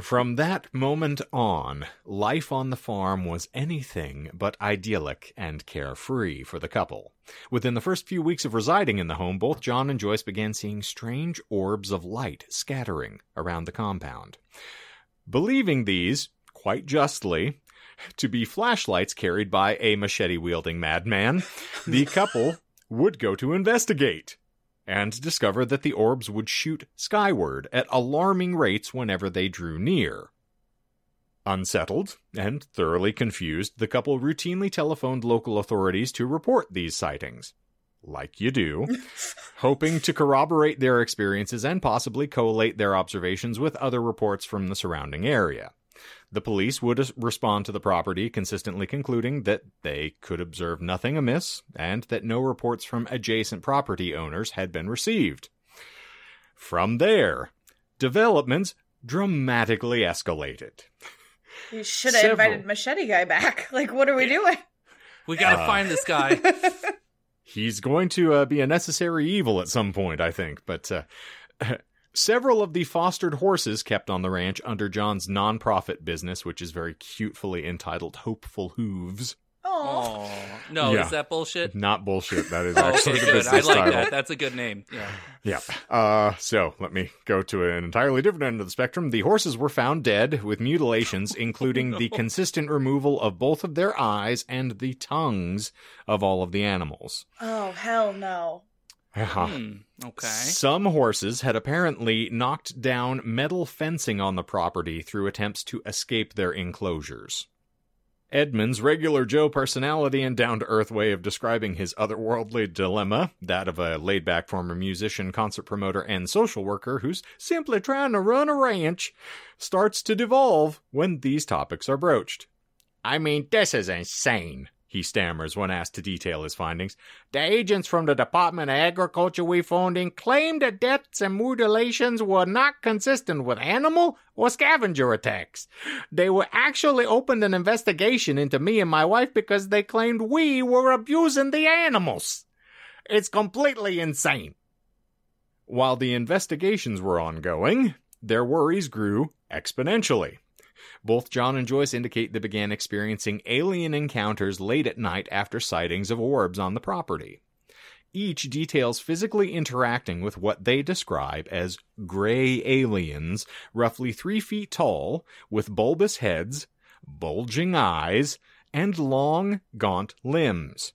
From that moment on, life on the farm was anything but idyllic and carefree for the couple. Within the first few weeks of residing in the home, both John and Joyce began seeing strange orbs of light scattering around the compound. Believing these, quite justly, to be flashlights carried by a machete wielding madman, the couple would go to investigate and discover that the orbs would shoot skyward at alarming rates whenever they drew near. Unsettled and thoroughly confused, the couple routinely telephoned local authorities to report these sightings. Like you do, hoping to corroborate their experiences and possibly collate their observations with other reports from the surrounding area. The police would respond to the property, consistently concluding that they could observe nothing amiss and that no reports from adjacent property owners had been received. From there, developments dramatically escalated. You should have Several. invited Machete Guy back. Like, what are we doing? we gotta Uh, find this guy. He's going to uh, be a necessary evil at some point, I think. But uh, several of the fostered horses kept on the ranch under John's nonprofit business, which is very cutefully entitled Hopeful Hooves. Oh, Oh no, Yeah. is that bullshit? Not bullshit. That is Oh, actually okay, the good. I business like title. that. That's a good name. Yeah. Yeah. Uh, so let me go to an entirely different end of the spectrum. The horses were found dead with mutilations, including the consistent removal of both of their eyes and the tongues of all of the animals. oh, hell no! Hmm. Okay. Some horses had apparently knocked down metal fencing on the property through attempts to escape their enclosures. Edmonds' regular Joe personality and down to earth way of describing his otherworldly dilemma, that of a laid back former musician, concert promoter, and social worker who's simply trying to run a ranch, starts to devolve when these topics are broached. I mean, this is insane, he stammers when asked to detail his findings. The agents from the Department of Agriculture we phoned in claimed that deaths and mutilations were not consistent with animal or scavenger attacks. They were actually opened an investigation into me and my wife because they claimed we were abusing the animals. It's completely insane. While the investigations were ongoing, their worries grew exponentially. Both John and Joyce indicate they began experiencing alien encounters late at night after sightings of orbs on the property. Each details physically interacting with what they describe as gray aliens, roughly three feet tall, with bulbous heads, bulging eyes, and long, gaunt limbs.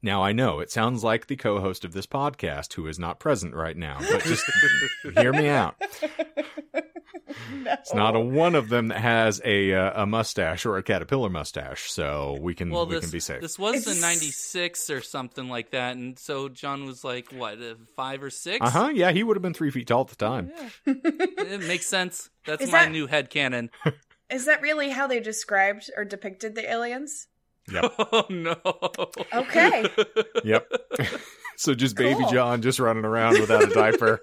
Now, I know it sounds like the co host of this podcast who is not present right now, but just hear me out. no. It's not a one of them that has a uh, a mustache or a caterpillar mustache, so we can Well, we this can be safe. this was in It's- '96 or something like that, and so John was like what, uh, five or six? Uh huh. Yeah, he would have been three feet tall at the time. Yeah. it makes sense. That's Is my that- new head canon. Is that really how they described or depicted the aliens? Yep. Oh no. Okay. Yep. So just baby John just running around without a diaper,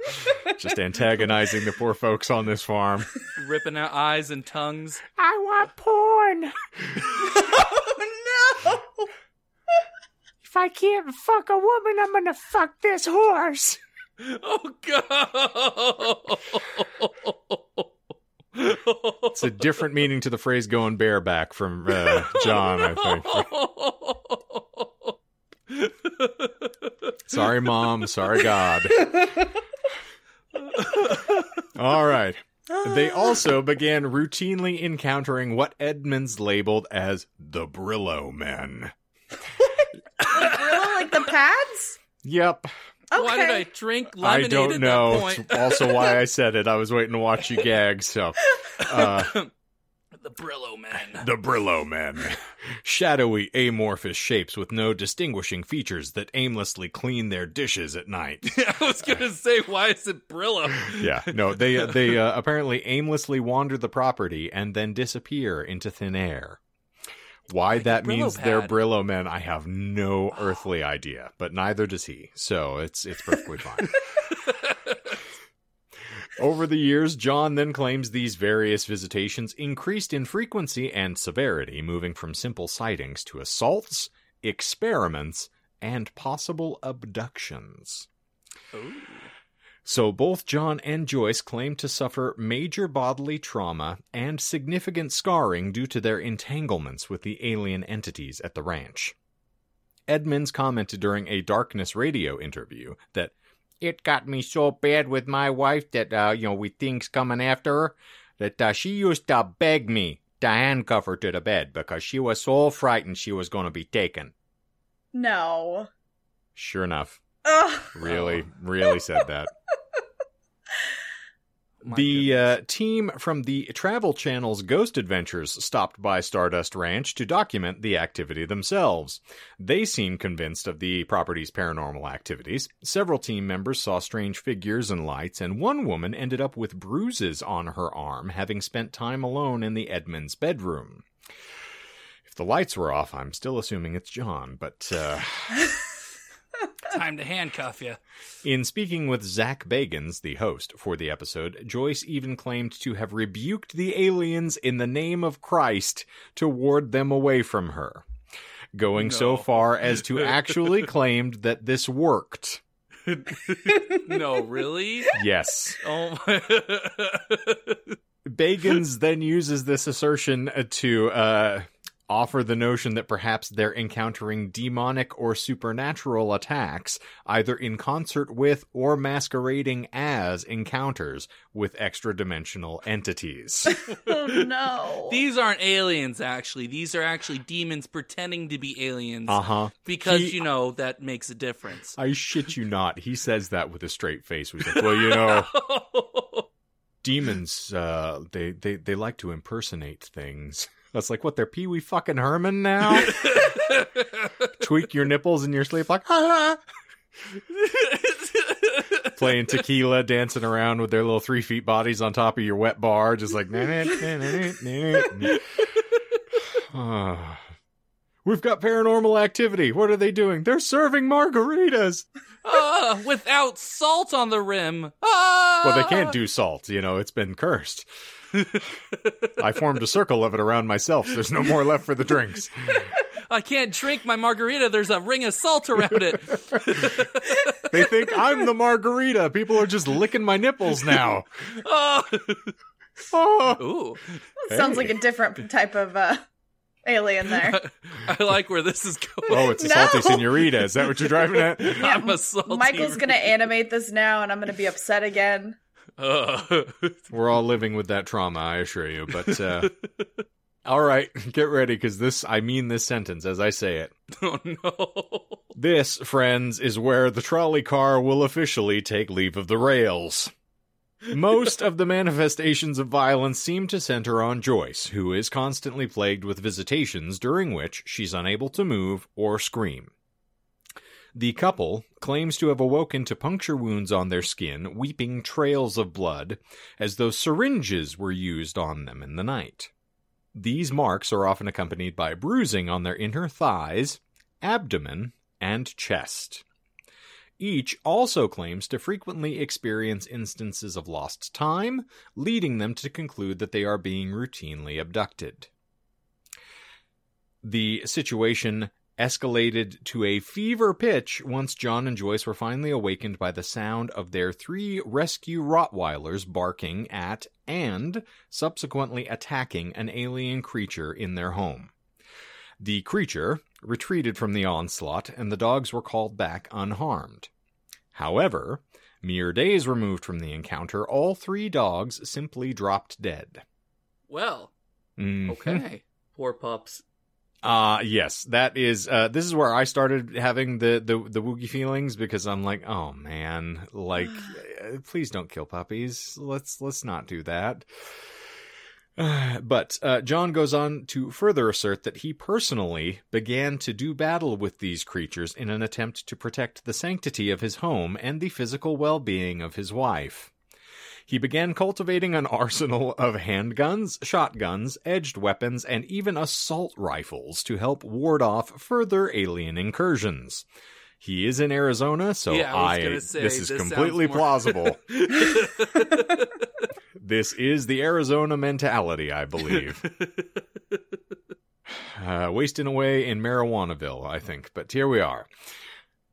just antagonizing the poor folks on this farm. Ripping out eyes and tongues. I want porn. oh no! If I can't fuck a woman, I'm gonna fuck this horse. Oh god. It's a different meaning to the phrase "going bareback" from uh, John. I think. Sorry, mom. Sorry, God. All right. They also began routinely encountering what Edmonds labeled as the Brillo men. Brillo, like the pads? Yep. Okay. Why did I drink lemonade? I lemonade don't at know. that point? It's also why I said it. I was waiting to watch you gag. So, uh, the Brillo Men. the Brillo men. Shadowy, amorphous shapes with no distinguishing features that aimlessly clean their dishes at night. I was gonna say, why is it Brillo? yeah, no, they they uh, apparently aimlessly wander the property and then disappear into thin air. Why Like that means they're. Brillo men, I have no earthly idea, but neither does he. So it's it's perfectly fine. Over the years, John then claims these various visitations increased in frequency and severity, moving from simple sightings to assaults, experiments, and possible abductions. Ooh. So both John and Joyce claim to suffer major bodily trauma and significant scarring due to their entanglements with the alien entities at the ranch. Edmonds commented during a Darkness Radio interview that it got me so bad with my wife that, uh, you know, with things coming after her, that uh, she used to beg me to handcuff her to the bed because she was so frightened she was going to be taken. No. Sure enough, Ugh. really, really said that. My the uh, team from the Travel Channel's Ghost Adventures stopped by Stardust Ranch to document the activity themselves. They seemed convinced of the property's paranormal activities. Several team members saw strange figures and lights, and one woman ended up with bruises on her arm, having spent time alone in the Edmonds bedroom. If the lights were off, I'm still assuming it's John, but. Uh... Time to handcuff you. In speaking with Zach Bagans, the host for the episode, Joyce even claimed to have rebuked the aliens in the name of Christ to ward them away from her, going so far as to actually claimed that this worked. No, really? Yes. Oh my. Bagans then uses this assertion to uh, offer the notion that perhaps they're encountering demonic or supernatural attacks, either in concert with or masquerading as encounters with extra dimensional entities. Oh no. These aren't aliens, actually. These are actually demons pretending to be aliens Uh huh. because, He- you know, that makes a difference. I shit you not. He says that with a straight face. He's like, well, you know, demons, uh, they, they, they like to impersonate things. That's like, what, they're Pee Wee fucking Herman now? Tweak your nipples in your sleep, like, ah! Playing tequila, dancing around with their little three feet bodies on top of your wet bar, just like, Ah. We've got paranormal activity. What are they doing? They're serving margaritas. Ah, without salt on the rim. Ah! Well, they can't do salt. You know, it's been cursed. I formed a circle of it around myself. There's no more left for the drinks. I can't drink my margarita. There's a ring of salt around it. They think I'm the margarita. People are just licking my nipples now. oh. Oh. Ooh. Sounds like a different type of uh, alien there. I like where this is going. Oh, it's a No. salty senorita. Is that what you're driving at? I'm a salty Michael's gonna animate this now, and I'm gonna be upset again. Ugh. We're all living with that trauma, I assure you. But uh, all right, get ready because this, I mean this sentence as I say it. oh no. This, friends, is where the trolley car will officially take leave of the rails. Most of the manifestations of violence seem to center on Joyce, who is constantly plagued with visitations during which she's unable to move or scream. The couple claims to have awoken to puncture wounds on their skin, weeping trails of blood, as though syringes were used on them in the night. These marks are often accompanied by bruising on their inner thighs, abdomen, and chest. Each also claims to frequently experience instances of lost time, leading them to conclude that they are being routinely abducted. The situation escalated to a fever pitch once John and Joyce were finally awakened by the sound of their three rescue Rottweilers barking at and subsequently attacking an alien creature in their home. The creature retreated from the onslaught, and the dogs were called back unharmed. However, mere days removed from the encounter, all three dogs simply dropped dead. Well, Mhm. okay. Poor pups. Uh yes, that is uh this is where I started having the the the woogie feelings because I'm like, "Oh man, like uh, please don't kill puppies. Let's let's not do that." But uh, John goes on to further assert that he personally began to do battle with these creatures in an attempt to protect the sanctity of his home and the physical well being of his wife. He began cultivating an arsenal of handguns, shotguns, edged weapons, and even assault rifles to help ward off further alien incursions. He is in Arizona, so Yeah, I I, say, this is this completely more- plausible. this is the Arizona mentality, I believe. uh, wasting away in Marijuanaville, I think. But here we are.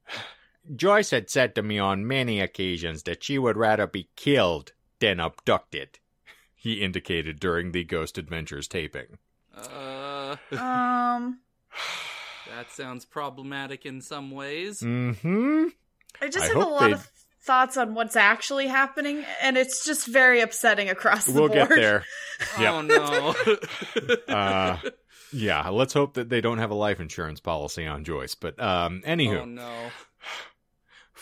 Joyce had said to me on many occasions that she would rather be killed than abducted. He indicated during the Ghost Adventures taping. uh, Um, that sounds problematic in some ways. Mm-hmm. I just I have a lot they- of thoughts on what's actually happening, and it's just very upsetting across the We'll board. get there. Yep. Oh no. Uh, yeah, let's hope that they don't have a life insurance policy on Joyce. But um, anywho, oh no.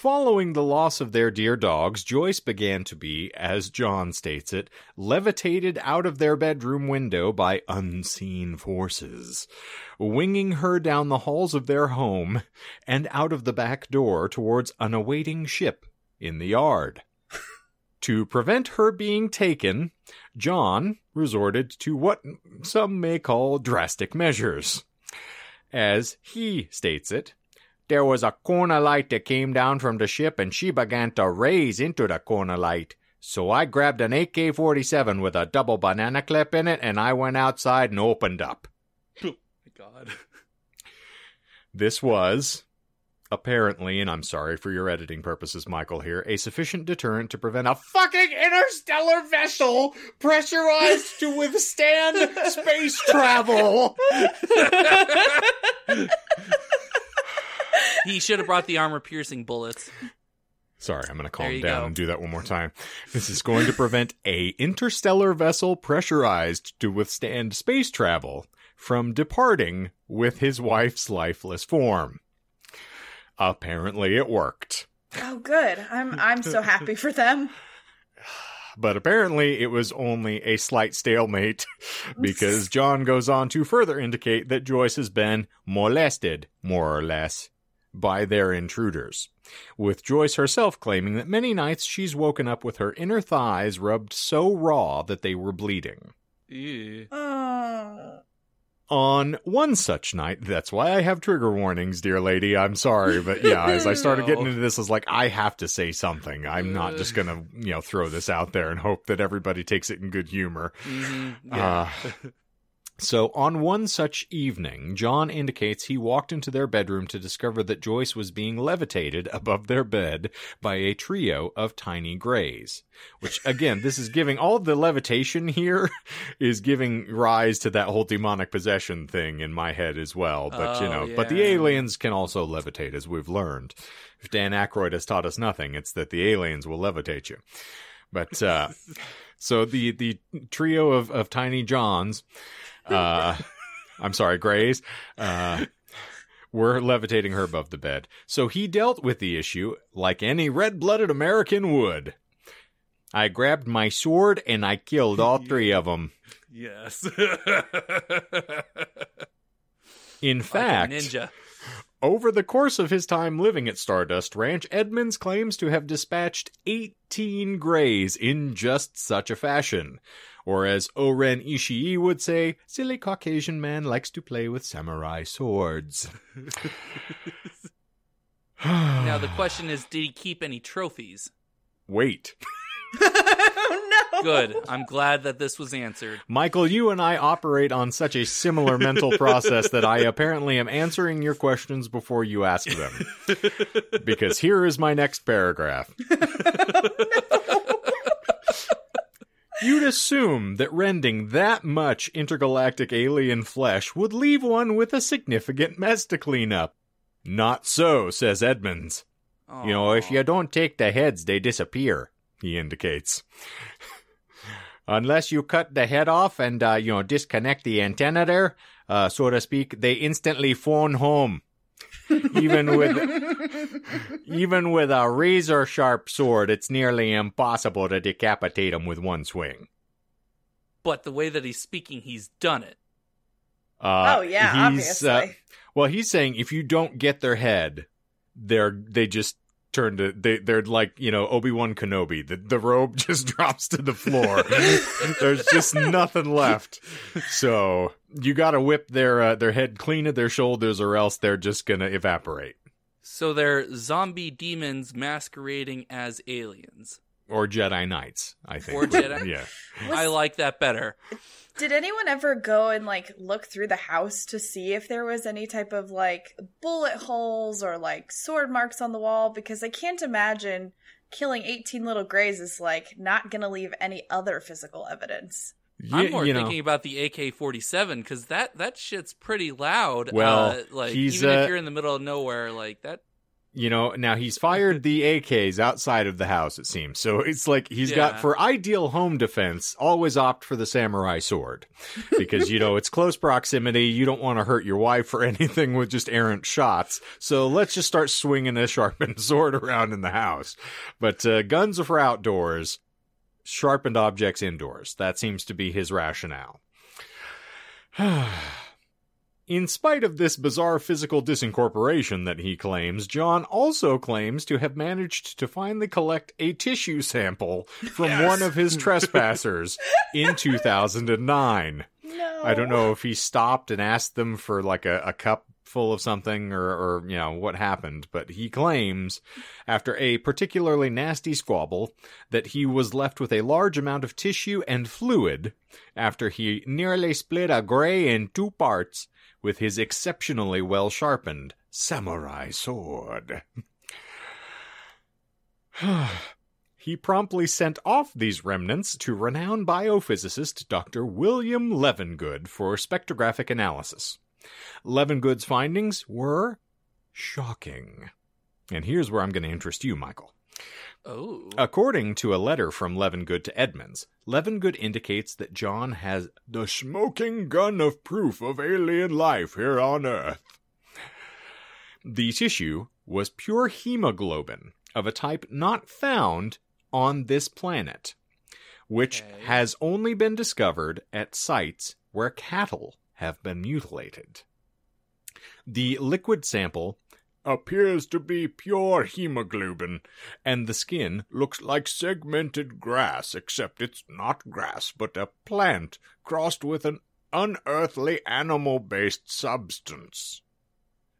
Following the loss of their dear dogs, Joyce began to be, as John states it, levitated out of their bedroom window by unseen forces, winging her down the halls of their home and out of the back door towards an awaiting ship in the yard. to prevent her being taken, John resorted to what some may call drastic measures. As he states it, there was a corner light that came down from the ship and she began to raise into the corner light. So I grabbed an AK 47 with a double banana clip in it and I went outside and opened up. Oh My God. This was, apparently, and I'm sorry for your editing purposes, Michael, here, a sufficient deterrent to prevent a fucking interstellar vessel pressurized to withstand space travel. He should have brought the armor piercing bullets. Sorry, I'm going to calm down go. and do that one more time. This is going to prevent a interstellar vessel pressurized to withstand space travel from departing with his wife's lifeless form. Apparently it worked. Oh, good. I'm I'm so happy for them. But apparently it was only a slight stalemate because John goes on to further indicate that Joyce has been molested, more or less, by their intruders. With Joyce herself claiming that many nights she's woken up with her inner thighs rubbed so raw that they were bleeding. Ew. Oh. On one such night, that's why I have trigger warnings, dear lady. I'm sorry, but yeah, as I started getting into this, I was like, I have to say something. I'm not just gonna, you know, throw this out there and hope that everybody takes it in good humor. Mhm. Yeah. Uh, so, on one such evening, John indicates he walked into their bedroom to discover that Joyce was being levitated above their bed by a trio of tiny grays. Which, again, this is giving all the levitation here is giving rise to that whole demonic possession thing in my head as well. But, you Oh, know, but the aliens can also levitate, as we've learned. If Dan Aykroyd has taught us nothing, it's that the aliens will levitate you. But, uh, so the, the trio of, of tiny Johns, uh, I'm sorry, Grays, uh, were levitating her above the bed. So he dealt with the issue like any red blooded American would. I grabbed my sword and I killed all three of them. yes. In Like fact, ninja. over the course of his time living at Stardust Ranch, Edmonds claims to have dispatched 18 Greys in just such a fashion. Or as O-Ren Ishii would say, silly Caucasian man likes to play with samurai swords. Now the question is, did he keep any trophies? Wait. oh no. Good. I'm glad that this was answered. Michael, you and I operate on such a similar mental process that I apparently am answering your questions before you ask them. Because here is my next paragraph. Oh, You'd assume that rending that much intergalactic alien flesh would leave one with a significant mess to clean up. Not so, says Edmonds. You know, if you don't take the heads, they disappear, he indicates. Unless you cut the head off and, uh, you know, disconnect the antenna there, uh, so to speak, they instantly phone home. Even with even with a razor sharp sword, it's nearly impossible to decapitate him with one swing. But the way that he's speaking, he's done it. Uh, oh yeah, he's, uh, obviously. Well, he's saying if you don't get their head, they're they just turn to they they're like you know Obi Wan Kenobi. The the robe just drops to the floor. There's just nothing left. So you got to whip their uh, their head clean of their shoulders, or else they're just gonna evaporate. So they're zombie demons masquerading as aliens. Or Jedi Knights, I think. Or Jedi. yeah. Was- I like that better. Did anyone ever go and like look through the house to see if there was any type of like bullet holes or like sword marks on the wall? Because I can't imagine killing 18 little grays is like not gonna leave any other physical evidence. I'm more you know, thinking about the AK-47 because that that shit's pretty loud. Well, uh, like he's, even uh, if you're in the middle of nowhere, like that. You know, now he's fired the AKs outside of the house, it seems. So it's like he's got, for ideal home defense, always opt for the samurai sword. Because, you know, it's close proximity. You don't want to hurt your wife or anything with just errant shots. So let's just start swinging a sharpened sword around in the house. But uh, guns are for outdoors, sharpened objects indoors. That seems to be his rationale. In spite of this bizarre physical disincorporation that he claims, John also claims to have managed to finally collect a tissue sample from Yes. one of his trespassers in 2009. No. I don't know if he stopped and asked them for like a, a cup full of something or, or, you know, what happened, but he claims, after a particularly nasty squabble, that he was left with a large amount of tissue and fluid after he nearly split a gray in two parts with his exceptionally well sharpened samurai sword. he promptly sent off these remnants to renowned biophysicist Dr. William Levengood for spectrographic analysis. Levengood's findings were shocking. And here's where I'm going to interest you, Michael. Oh, According to a letter from Levengood to Edmonds, Levengood indicates that John has the smoking gun of proof of alien life here on Earth. The tissue was pure hemoglobin of a type not found on this planet, which Okay. has only been discovered at sites where cattle have been mutilated. The liquid sample appears to be pure hemoglobin, and the skin looks like segmented grass, except it's not grass, but a plant crossed with an unearthly animal based substance.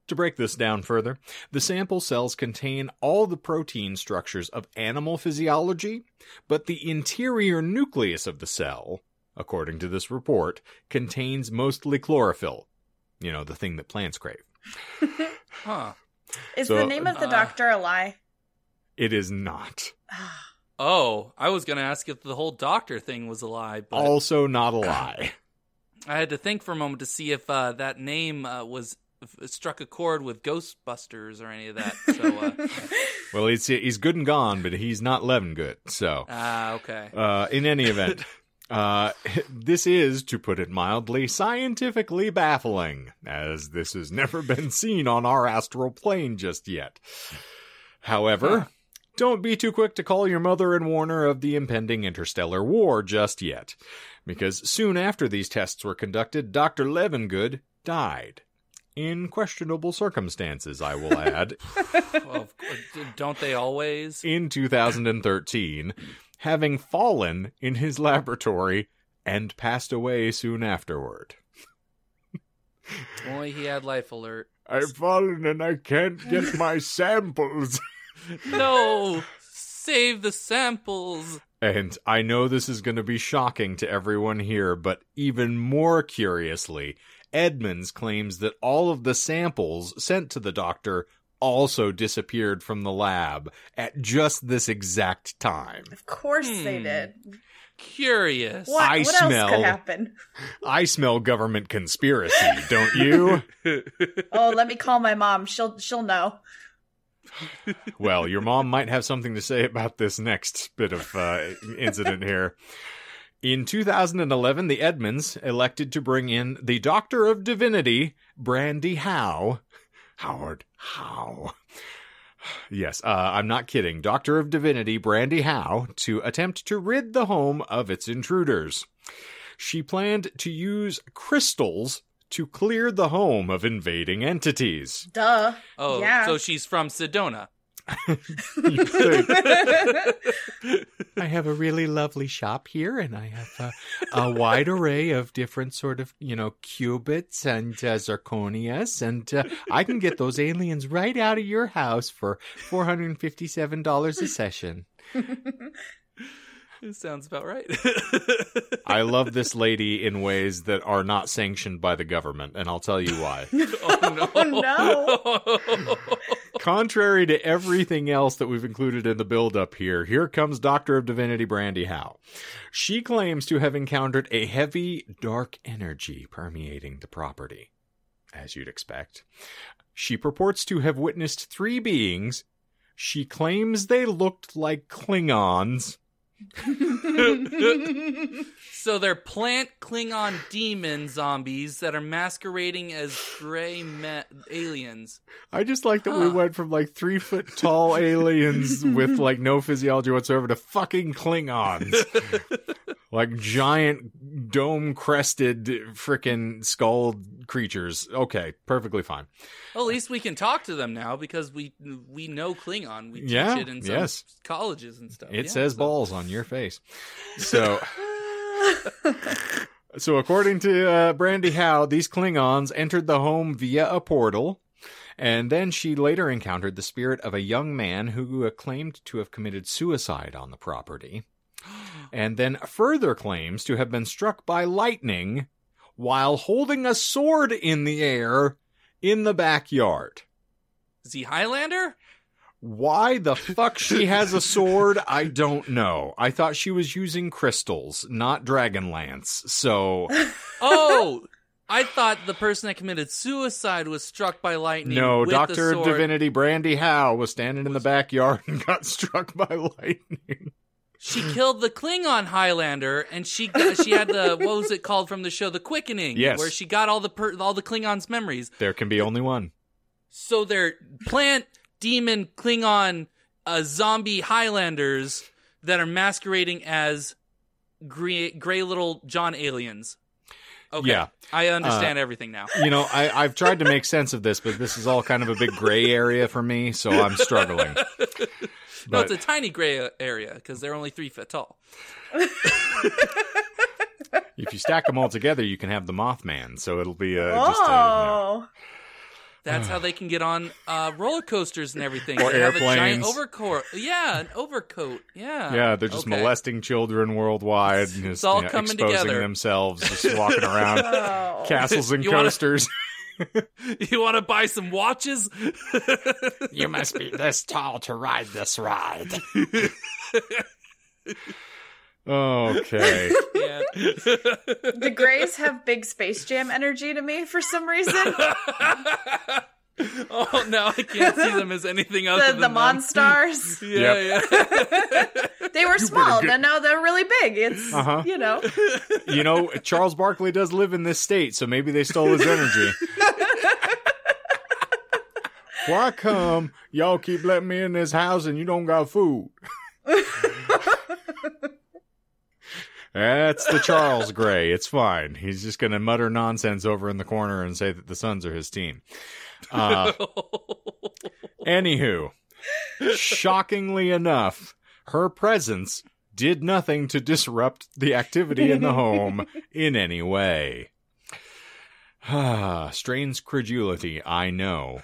To break this down further, the sample cells contain all the protein structures of animal physiology, but the interior nucleus of the cell, according to this report, contains mostly chlorophyll. You know, the thing that plants crave. huh. Is So, the name of the uh, doctor a lie? It is not. Oh, I was gonna ask if the whole doctor thing was a lie, but Also not a lie. I had to think for a moment to see if uh, that name uh, was struck a chord with Ghostbusters or any of that. So, uh, Well, he's he's good and gone, but he's not Levin good. So, ah, okay. uh, in any event, uh, this is, to put it mildly, scientifically baffling, as this has never been seen on our astral plane just yet. However, don't be too quick to call your mother and warn her of the impending interstellar war just yet, because soon after these tests were conducted, Dr. Levengood died. In questionable circumstances, I will add. well, of course, don't they always? in 2013, having fallen in his laboratory and passed away soon afterward. Only he had life alert. I've fallen and I can't get my samples. No, save the samples. And I know this is going to be shocking to everyone here, but even more curiously, Edmonds claims that all of the samples sent to the doctor also disappeared from the lab at just this exact time. Of course they Hmm. did. Curious. What, I what smell- else could happen? I smell government conspiracy, don't you? Oh, let me call my mom. She'll she'll know. Well, your mom might have something to say about this next bit of uh, incident here. In 2011, the Edmonds elected to bring in the Doctor of Divinity, Brandy Howe. Howard Howe. Yes, uh, I'm not kidding. Doctor of Divinity, Brandy Howe, to attempt to rid the home of its intruders. She planned to use crystals to clear the home of invading entities. Duh. Oh, Yeah. so she's from Sedona. I have a really lovely shop here, and I have a, a wide array of different sort of, you know, cubits and uh, zirconias, and uh, I can get those aliens right out of your house for four hundred and fifty-seven dollars a session. It sounds about right. I love this lady in ways that are not sanctioned by the government, and I'll tell you why. oh no. Oh, Contrary to everything else that we've included in the build-up here, here comes Doctor of Divinity Brandy Howe. She claims to have encountered a heavy, dark energy permeating the property, as you'd expect. She purports to have witnessed three beings. She claims they looked like Klingons. so they're plant Klingon demon zombies that are masquerading as gray me- aliens. I just like that we went from like three foot tall aliens with like no physiology whatsoever to fucking Klingons. like giant dome crested freaking skull creatures. Okay, perfectly fine. Well, at least we can talk to them now because we we know Klingon. We teach Yeah, it in some yes. colleges and stuff. It Yeah, says so- balls on your face. So. So, according to uh, Brandy Howe, these Klingons entered the home via a portal, and then she later encountered the spirit of a young man who claimed to have committed suicide on the property, and then further claims to have been struck by lightning while holding a sword in the air in the backyard. Is he Highlander? Why the fuck she has a sword, I don't know. I thought she was using crystals, not Dragonlance. So Oh, I thought the person that committed suicide was struck by lightning. no, with the Doctor sword. Divinity Brandy Howe was standing in the backyard and got struck by lightning. She killed the Klingon Highlander, and she got, she had the what was it called from the show, The Quickening, Yes. where she got all the per, all the Klingons' memories. There can be only one. So they're plant demon Klingon uh, zombie Highlanders that are masquerading as gray, gray little John aliens. Okay, Yeah. I understand everything now. You know, I, I've tried to make sense of this, but this is all kind of a big gray area for me, so I'm struggling. No, it's a tiny gray area because they're only three foot tall. If you stack them all together, you can have the Mothman. So it'll be uh, just a, you know, oh, That's how they can get on uh, roller coasters and everything. Or they have a giant airplanes. overcoat. Yeah, an overcoat. Yeah. yeah, they're just Okay. molesting children worldwide, and just all you know, coming exposing together. themselves, just walking around oh. castles and You wanna- coasters. You want to buy some watches? you must be this tall to ride this ride. Okay. yeah. The Greys have big Space Jam energy to me for some reason. oh, now I can't see them as anything other The than the them. Monstars. Yeah, yeah. They were small, get- but now they're really big. It's Uh-huh. you know. You know, Charles Barkley does live in this state, so maybe they stole his energy. Why come y'all keep letting me in this house and you don't got food? That's the Charles Gray. It's fine. He's just going to mutter nonsense over in the corner and say that the Suns are his team. Uh, anywho, shockingly enough, her presence did nothing to disrupt the activity in the home in any way. Ah, strains credulity, I know.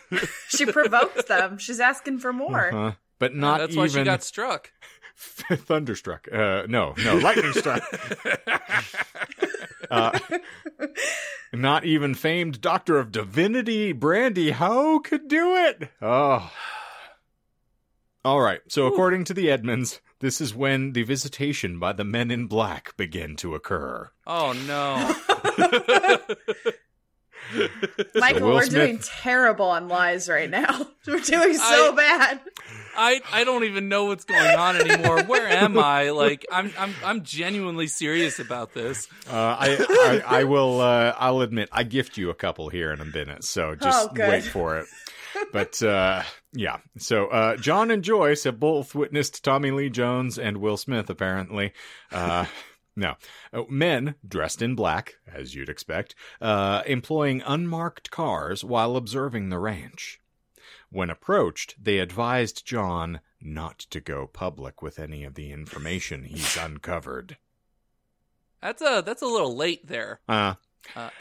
She provoked them. She's asking for more. Uh-huh. But not That's even why she got struck. thunderstruck. Uh, no, no, lightning struck. uh, not even famed Doctor of Divinity Brandy Howe could do it. Oh. All right. So, according to the Edmonds, this is when the visitation by the men in black began to occur. Oh no. Michael, Will we're Smith- doing terrible on lies right now. We're doing so I- bad. I, I don't even know what's going on anymore. Where am I? Like I'm I'm I'm genuinely serious about this. Uh, I, I I will uh, I'll admit I gift you a couple here in a minute, so just Oh, wait for it. But uh, yeah, so uh, John and Joyce have both witnessed Tommy Lee Jones and Will Smith apparently. No, Uh, men dressed in black, as you'd expect, uh, employing unmarked cars while observing the ranch. When approached, they advised John not to go public with any of the information he's uncovered. That's a that's a little late there. Uh, Uh,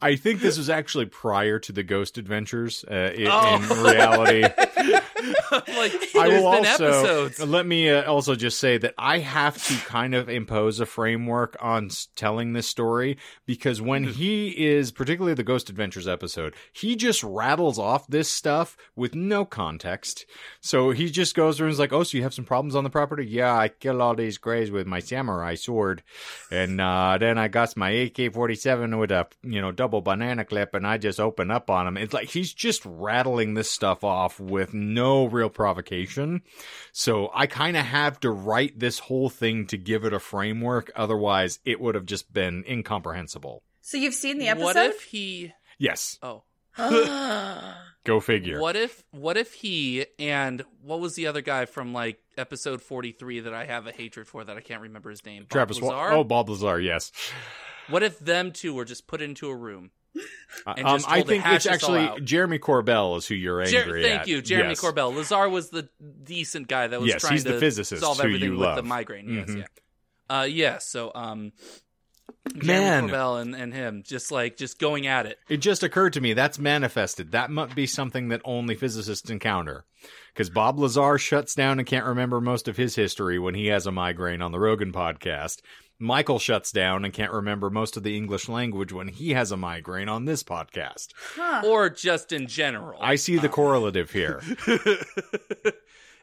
I think this was actually prior to the Ghost Adventures. Uh, in, Oh. in reality, like I will been also episodes. let me uh, also just say that I have to kind of impose a framework on s- telling this story because when Mm-hmm. he is particularly the Ghost Adventures episode, he just rattles off this stuff with no context. So he just goes through and is like, "Oh, so you have some problems on the property? Yeah, I kill all these grays with my samurai sword, and uh, then I got my AK forty seven with a you know double banana clip, and I just open up on him. It's like he's just rattling this stuff off with no real provocation. So I kind of have to write this whole thing to give it a framework. Otherwise, it would have just been incomprehensible. So you've seen the episode? What if he? Yes, Oh, go figure. what if? What if he and what was the other guy from like episode forty three that I have a hatred for that I can't remember his name? Bob Travis Lazar? Oh, Bob Lazar. Yes. What if them two were just put into a room? And um, I think it's actually. Jeremy Corbell is who you're Jer- angry thank at. you, Jeremy Yes. Corbell. Lazar was the decent guy that was Yes, trying to solve everything with love. the migraine. Yes, Mhm. yeah. Uh, yeah. So, um, Man. Jeremy Corbell and, and him just like just going at it. It just occurred to me that's manifested. That might be something that only physicists encounter. Because Bob Lazar shuts down and can't remember most of his history when he has a migraine on the Rogan podcast. Michael shuts down and can't remember most of the English language when he has a migraine on this podcast. Huh. or just in general. I see the correlative here.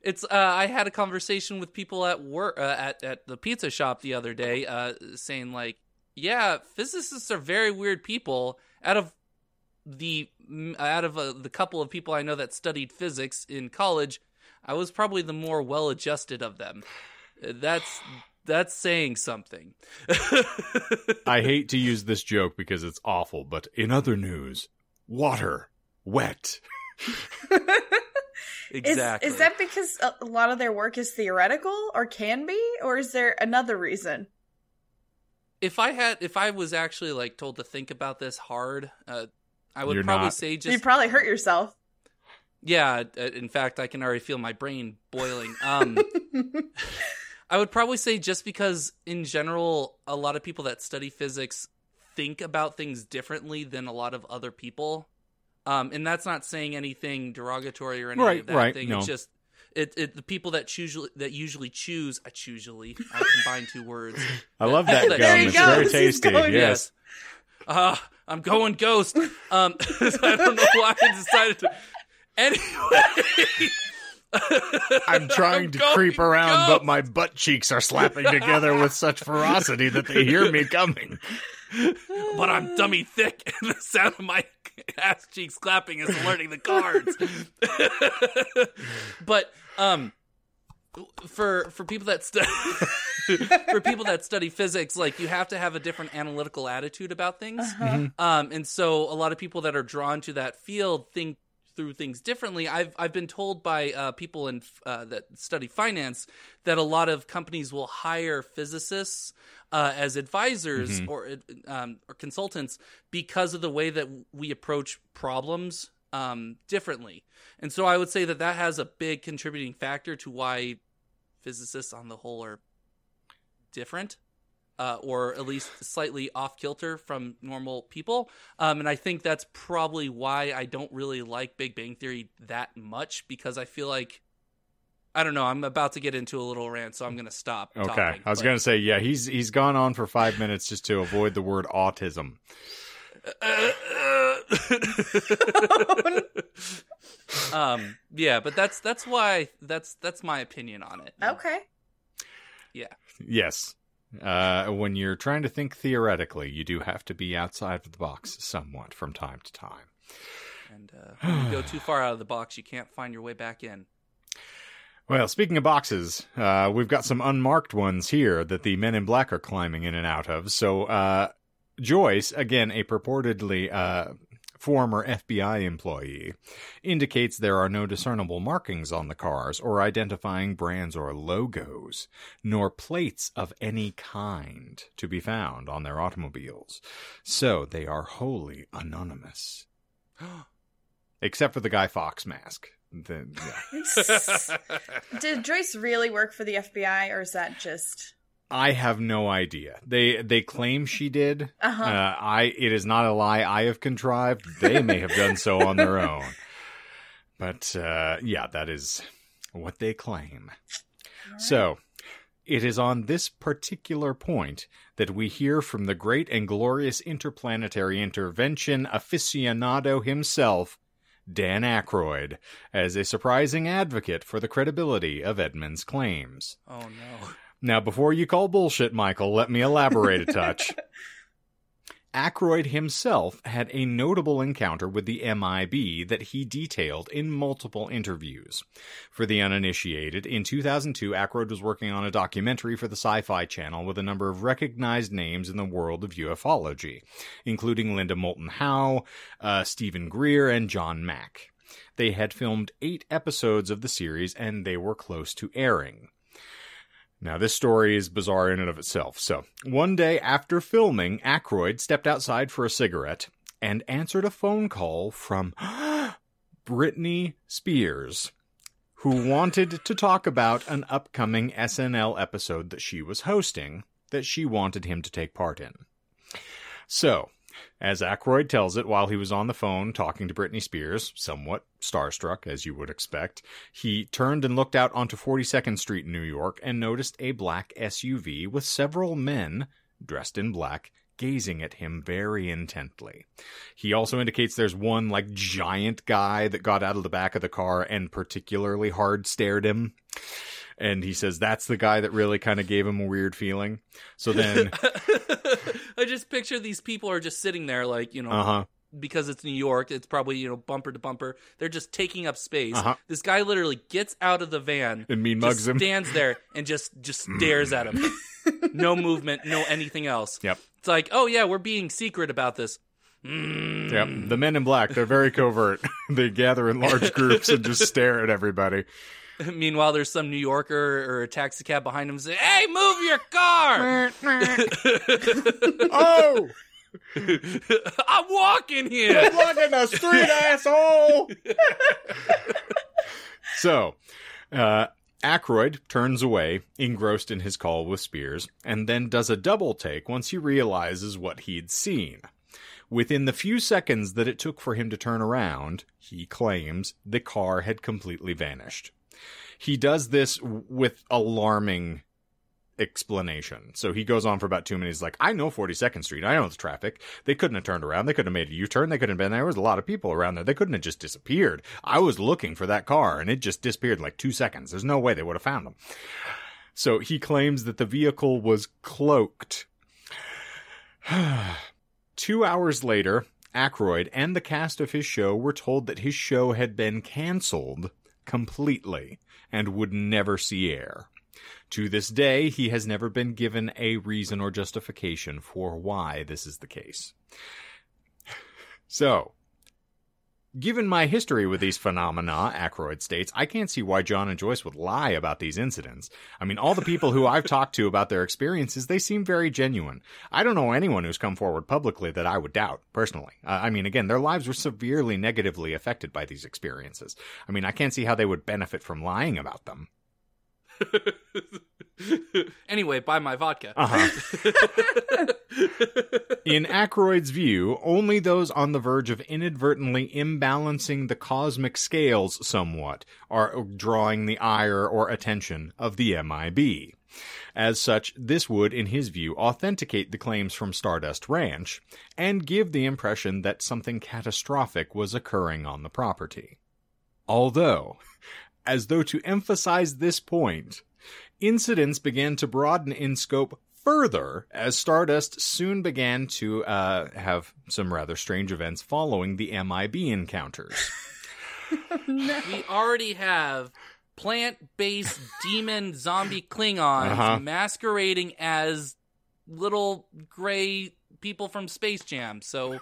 it's uh, I had a conversation with people at work uh, at at the pizza shop the other day, uh, saying like, yeah, physicists are very weird people. Out of the out of uh, the couple of people I know that studied physics in college, I was probably the more well adjusted of them. Uh, That's that's saying something. I hate to use this joke because it's awful, but in other news, water, wet. exactly. Is, is that because a a lot of their work is theoretical or can be? Or is there another reason? if I had if I was actually like told to think about this hard, uh, I would You're probably not. say just You'd probably hurt yourself. yeah. uh, In fact, I can already feel my brain boiling. Um, I would probably say just because in general, a lot of people that study physics think about things differently than a lot of other people. Um, and that's not saying anything derogatory or anything Right, of that right, thing. no. It's just it, it the people that choose that usually choose. I usually I combine two words. I love that you gum. It's go. very This tasty. going- Yes. Uh, I'm going ghost. Um, I don't know why I decided to. Anyway, I'm trying to going creep around, ghost. but my butt cheeks are slapping together with such ferocity that they hear me coming. but I'm dummy thick, and the sound of my ass cheeks clapping is alerting the cards. but um, for for people that study for people that study physics, like you have to have a different analytical attitude about things. Uh-huh. Um, and so a lot of people that are drawn to that field think through things differently. I've I've been told by uh, people in uh, that study finance that a lot of companies will hire physicists uh, as advisors or um, or consultants because of the way that we approach problems um, differently. And so I would say that that has a big contributing factor to why physicists on the whole are different uh, or at least slightly off kilter from normal people. Um, and I think that's probably why I don't really like Big Bang Theory that much because I feel like I don't know. I'm about to get into a little rant, so I'm going to stop. Okay, talking, I was but- going to say, yeah, he's he's gone on for five minutes just to avoid the word autism. um, yeah, but that's that's why that's that's my opinion on it. Okay. Yeah. Yes, uh, when you're trying to think theoretically, you do have to be outside of the box somewhat from time to time. And uh, when you go too far out of the box, you can't find your way back in. Well, speaking of boxes, uh, we've got some unmarked ones here that the men in black are climbing in and out of. So, uh, Joyce, again, a purportedly uh, former FBI employee, indicates there are no discernible markings on the cars or identifying brands or logos, nor plates of any kind to be found on their automobiles. So they are wholly anonymous. except for the Guy Fawkes mask. Then, yeah. Did Joyce really work for the FBI, or is that just? I have no idea. They they claim she did. Uh-huh. Uh, I it is not a lie I have contrived. They may have done so on their own. But uh, yeah, that is what they claim. So, it is on this particular point that we hear from the great and glorious interplanetary intervention aficionado himself, Dan Aykroyd, as a surprising advocate for the credibility of Edmonds' claims. oh no. Now, before you call bullshit, Michael, let me elaborate a touch. Aykroyd himself had a notable encounter with the MIB that he detailed in multiple interviews. For the uninitiated, in 2002, Aykroyd was working on a documentary for the Sci Fi Channel with a number of recognized names in the world of ufology, including Linda Moulton Howe, uh, Steven Greer, and John Mack. They had filmed eight episodes of the series and they were close to airing. Now, this story is bizarre in and of itself. So, one day after filming, Aykroyd stepped outside for a cigarette and answered a phone call from Britney Spears, who wanted to talk about an upcoming SNL episode that she was hosting that she wanted him to take part in. So, as Aykroyd tells it while he was on the phone talking to Britney Spears, somewhat starstruck as you would expect, he turned and looked out onto 42nd Street in New York and noticed a black SUV with several men dressed in black gazing at him very intently. He also indicates there's one like giant guy that got out of the back of the car and particularly hard stared him. And he says that's the guy that really kind of gave him a weird feeling. So then, I just picture these people are just sitting there, like you know, uh huh. because it's New York. It's probably you know bumper to bumper. They're just taking up space. Uh-huh. This guy literally gets out of the van And mean mugs him. stands there and just just stares at him. no movement, no anything else. Yep. It's like, oh yeah, we're being secret about this. Mm. Yep. The men in black, they're very covert. they gather in large groups and just stare at everybody. Meanwhile, there's some New Yorker or a taxi cab behind him saying, "Hey, move your car! oh! I'm walking here." Look in the street, asshole! so, uh, Aykroyd turns away, engrossed in his call with Spears, and then does a double take once he realizes what he'd seen. Within the few seconds that it took for him to turn around, he claims the car had completely vanished. He does this with alarming explanation. So he goes on for about two minutes, like, I know 42nd Street. I know the traffic. They couldn't have turned around. They couldn't have made a U turn. They couldn't have been there. there. was a lot of people around there. They couldn't have just disappeared. I was looking for that car and it just disappeared in like two seconds. There's no way they would have found them. So he claims that the vehicle was cloaked. Two hours later, Aykroyd and the cast of his show were told that his show had been canceled completely and would never see air. To this day, he has never been given a reason or justification for why this is the case. So, given my history with these phenomena, Aykroyd states, I can't see why John and Joyce would lie about these incidents. I mean, all the people who I've talked to about their experiences, they seem very genuine. I don't know anyone who's come forward publicly that I would doubt, personally. Uh, I mean, again, their lives were severely negatively affected by these experiences. I mean, I can't see how they would benefit from lying about them. anyway, buy my vodka. Uh-huh. In Aykroyd's view, only those on the verge of inadvertently imbalancing the cosmic scales somewhat are drawing the ire or attention of the MIB. As such, this would, in his view, authenticate the claims from Stardust Ranch and give the impression that something catastrophic was occurring on the property. Although, as though to emphasize this point, incidents began to broaden in scope further as Stardust soon began to uh, have some rather strange events following the MIB encounters. we already have plant-based demon zombie Klingons Uh-huh. masquerading as little gray people from Space Jam. So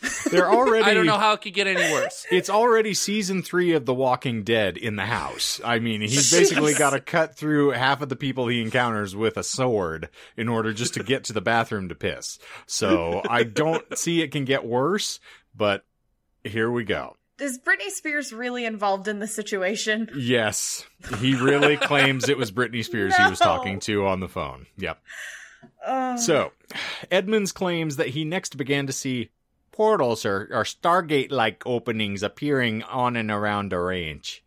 They're already. I don't know how it could get any worse. It's already season three of The Walking Dead in the house. I mean, he's basically got to cut through half of the people he encounters with a sword in order just to get to the bathroom to piss. So I don't see it can get worse, but here we go. Is Britney Spears really involved in the situation? Yes, he really claims it was Britney Spears he was talking to on the phone. Yep. Ugh. So, Edmonds claims that he next began to see portals or, or Stargate like openings appearing on and around the range.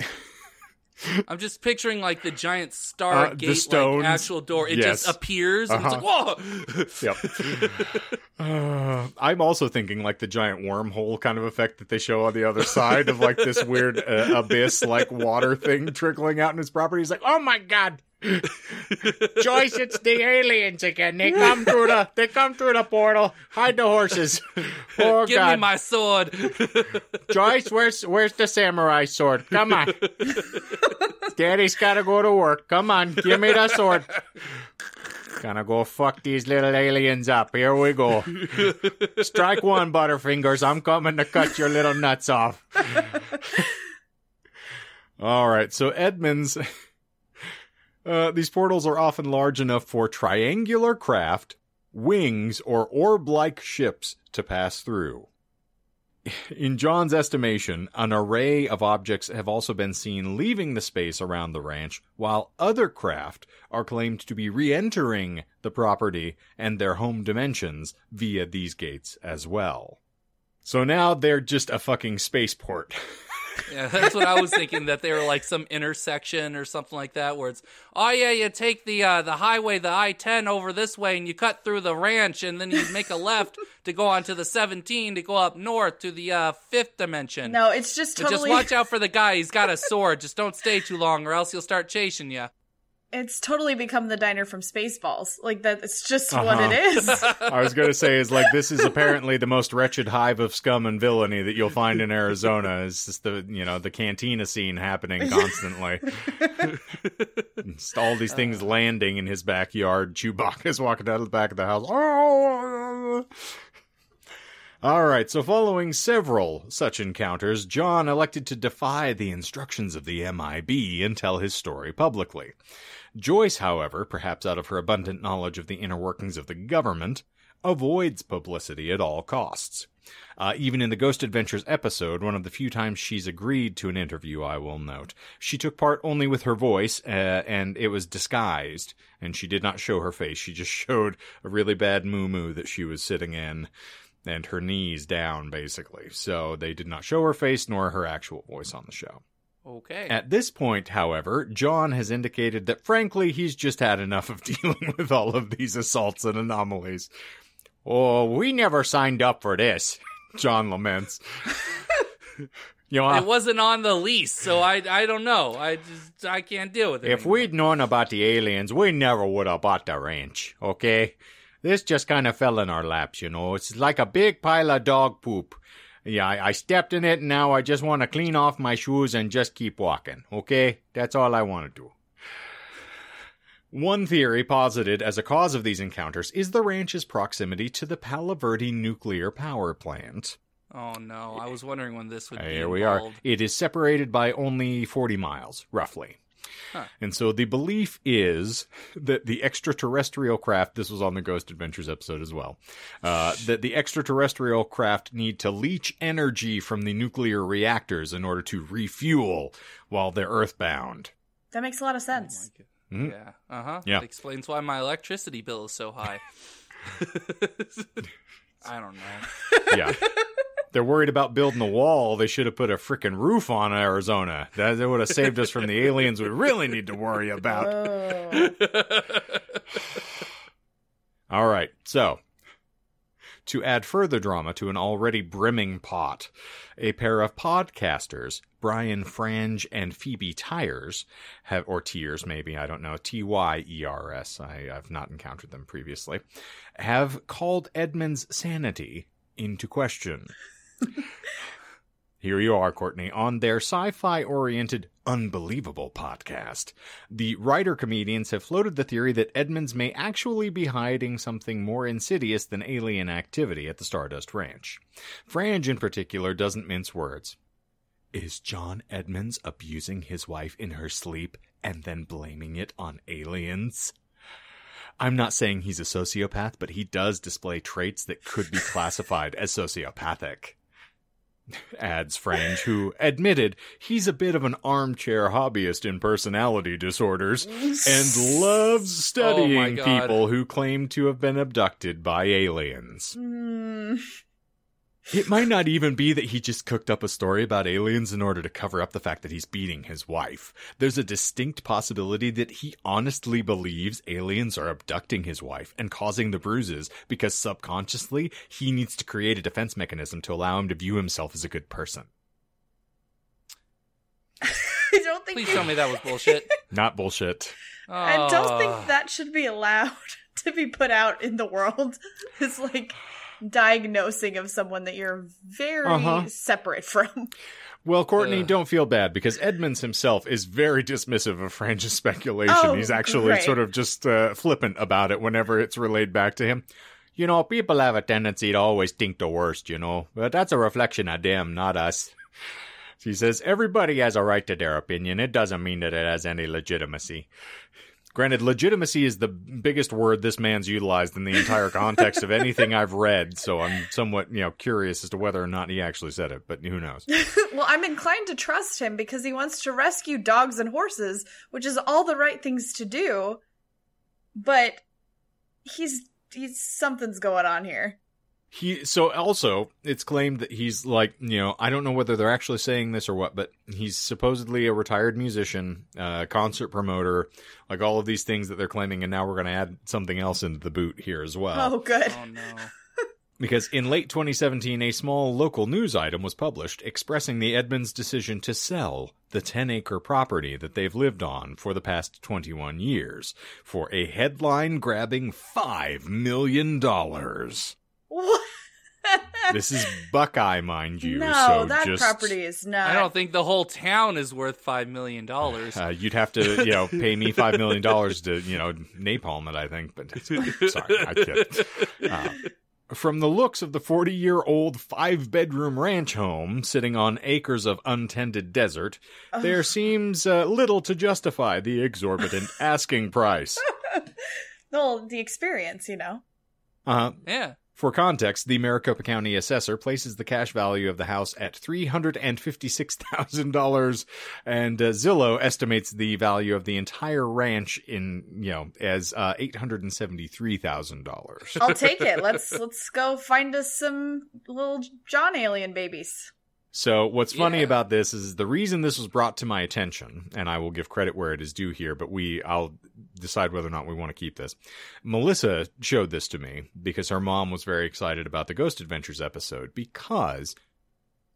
I'm just picturing like the giant Uh, star the gate stones. like actual door. It Yes. just appears and Uh-huh. it's like, whoa! Yep. Uh, I'm also thinking like the giant wormhole kind of effect that they show on the other side of like this weird uh, abyss like water thing trickling out in his property. He's like, oh my god. Joyce, it's the aliens again. They come through the they come through the portal. Hide the horses. Oh Give god. me my sword. Joyce, where's where's the samurai sword? Come on. Daddy's gotta go to work. Come on, give me the sword. Gonna go fuck these little aliens up. Here we go. Strike one, Butterfingers. I'm coming to cut your little nuts off. All right, so Edmonds. Uh, these portals are often large enough for triangular craft, wings, or orb like ships to pass through. In John's estimation, an array of objects have also been seen leaving the space around the ranch, while other craft are claimed to be re entering the property and their home dimensions via these gates as well. So now they're just a fucking spaceport. Yeah, that's what I was thinking. That they were like some intersection or something like that, where it's, oh yeah, you take the uh, the highway, the I ten over this way, and you cut through the ranch, and then you make a left to go onto the seventeen to go up north to the uh, fifth dimension. No, it's just But totally. just watch out for the guy. He's got a sword. Just don't stay too long, or else he'll start chasing you. It's totally become the diner from Spaceballs. Like that. It's just Uh-huh. what it is. I was going to say is like this is apparently the most wretched hive of scum and villainy that you'll find in Arizona. It's just the you know the cantina scene happening constantly. All these things landing in his backyard. Chewbacca's walking out of the back of the house. Oh. All right, so following several such encounters, John elected to defy the instructions of the MIB and tell his story publicly. Joyce, however, perhaps out of her abundant knowledge of the inner workings of the government, avoids publicity at all costs. Uh, even in the Ghost Adventures episode, one of the few times she's agreed to an interview, I will note, she took part only with her voice, uh, and it was disguised, and she did not show her face. She just showed a really bad moo that she was sitting in, and her knees down, basically. So they did not show her face nor her actual voice on the show. Okay. At this point, however, John has indicated that frankly he's just had enough of dealing with all of these assaults and anomalies. Oh, we never signed up for this, John laments. you know, it wasn't on the lease, so I I don't know. I just I can't deal with it. if anymore. we'd known about the aliens, we never would have bought the ranch, okay? This just kind of fell in our laps, you know. It's like a big pile of dog poop. Yeah, I, I stepped in it, and now I just want to clean off my shoes and just keep walking, okay? That's all I want to do. One theory posited as a cause of these encounters is the ranch's proximity to the Palo Verde nuclear power plant. Oh no, I was wondering when this would be Here we are. It is separated by only 40 miles, roughly. Huh. And so the belief is that the extraterrestrial craft, this was on the Ghost Adventures episode as well, uh, that the extraterrestrial craft need to leach energy from the nuclear reactors in order to refuel while they're earthbound. that makes a lot of sense. my God. Mhm. Yeah. Uh huh. Yeah. Explains why my electricity bill is so high. I don't know. Yeah. They're worried about building a wall. They should have put a freaking roof on Arizona. That, that would have saved us from the aliens we really need to worry about. Oh. All right, so to add further drama to an already brimming pot, a pair of podcasters, Brian Frange and Phoebe Tyers, have or Tiers maybe I don't know T Y E R S, I've not encountered them previously. Have called Edmonds' sanity into question. Here you are, Courtney, on their sci fi oriented Unbelievable podcast. The writer comedians have floated the theory that Edmonds may actually be hiding something more insidious than alien activity at the Stardust Ranch. Frange, in particular, doesn't mince words. Is John Edmonds abusing his wife in her sleep and then blaming it on aliens? I'm not saying he's a sociopath, but he does display traits that could be classified as sociopathic. Adds Frange, who admitted he's a bit of an armchair hobbyist in personality disorders and loves studying God. people who claim to have been abducted by aliens. Hmm. It might not even be that he just cooked up a story about aliens in order to cover up the fact that he's beating his wife. There's a distinct possibility that he honestly believes aliens are abducting his wife and causing the bruises because subconsciously he needs to create a defense mechanism to allow him to view himself as a good person. I don't think Please you- tell me that was bullshit. Not bullshit. I don't Ah. think that should be allowed to be put out in the world. It's like diagnosing of someone that you're very Uh-huh. separate from. Well, Courtney, Ugh. don't feel bad because Edmonds himself is very dismissive of Frange's speculation. Oh, He's actually great. sort of just uh, flippant about it whenever it's relayed back to him. You know, people have a tendency to always think the worst, you know, but that's a reflection of them, not us. He says, everybody has a right to their opinion. It doesn't mean that it has any legitimacy. Granted, legitimacy is the biggest word this man's utilized in the entire context of anything I've read, so I'm somewhat, you know, curious as to whether or not he actually said it, but who knows. well, I'm inclined to trust him because he wants to rescue dogs and horses, which is all the right things to do. But he's he's something's going on here. He so also it's claimed that he's like you know I don't know whether they're actually saying this or what, but he's supposedly a retired musician, uh, concert promoter, like all of these things that they're claiming, and now we're going to add something else into the boot here as well. oh, good. Oh no. Because in late 2017, a small local news item was published expressing the Edmonds' decision to sell the 10 acre property that they've lived on for the past 21 years for a headline grabbing $5 million. What? This is Buckeye, mind you. no, so that just, property is not. I don't think the whole town is worth five million dollars. Uh, you'd have to, you know, pay me five million dollars to, you know, napalm it. I think, but sorry, I kid. Uh, from the looks of the 40 year old five bedroom ranch home sitting on acres of untended desert, there seems uh, little to justify the exorbitant asking price. well, the experience, you know. Uh, huh. yeah. For context, the Maricopa County assessor places the cash value of the house at $356,000 and uh, Zillow estimates the value of the entire ranch in, you know, as uh, $873,000. I'll take it. Let's let's go find us some little John alien babies. So what's funny Yeah. about this is the reason this was brought to my attention, and I will give credit where it is due here, but we I'll decide whether or not we want to keep this. Melissa showed this to me because her mom was very excited about the Ghost Adventures episode because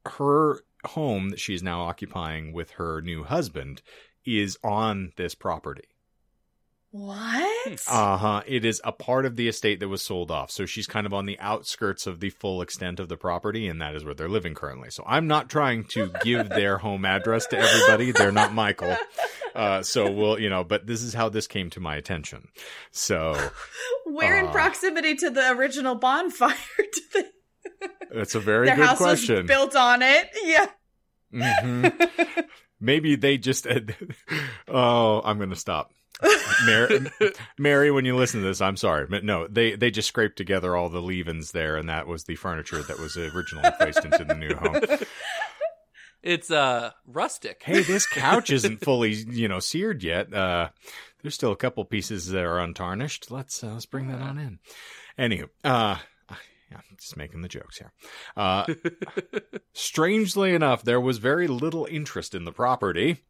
her home that she's now occupying with her new husband is on this property. What? Uh huh. It is a part of the estate that was sold off. So she's kind of on the outskirts of the full extent of the property, and that is where they're living currently. So I'm not trying to give their home address to everybody. They're not Michael. Uh, so we'll, you know, but this is how this came to my attention. So Where in uh, proximity to the original bonfire they, that's a very their good house question. was built on it? Yeah. Mhm. Maybe they just, oh, I'm going to stop. Mary, Mary, when you listen to this, I'm sorry, but no, they they just scraped together all the leavings there, and that was the furniture that was originally placed into the new home. It's uh rustic. Hey, this couch isn't fully, you know, seared yet. Uh, there's still a couple pieces that are untarnished. Let's uh, let's bring that on in. Anywho, uh, yeah, just making the jokes here. Uh, strangely enough, there was very little interest in the property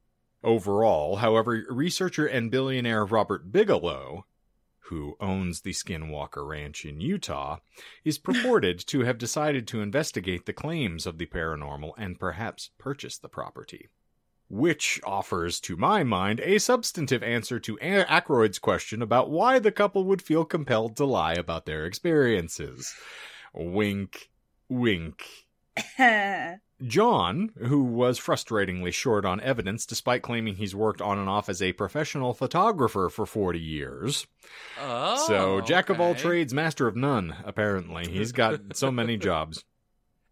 overall. However, researcher and billionaire Robert Bigelow, who owns the Skinwalker Ranch in Utah, is purported to have decided to investigate the claims of the paranormal and perhaps purchase the property. Which offers, to my mind, a substantive answer to A- Aykroyd's question about why the couple would feel compelled to lie about their experiences. Wink, wink. John, who was frustratingly short on evidence despite claiming he's worked on and off as a professional photographer for 40 years. Oh. so, jack of all trades, master of none, apparently. He's got so many jobs.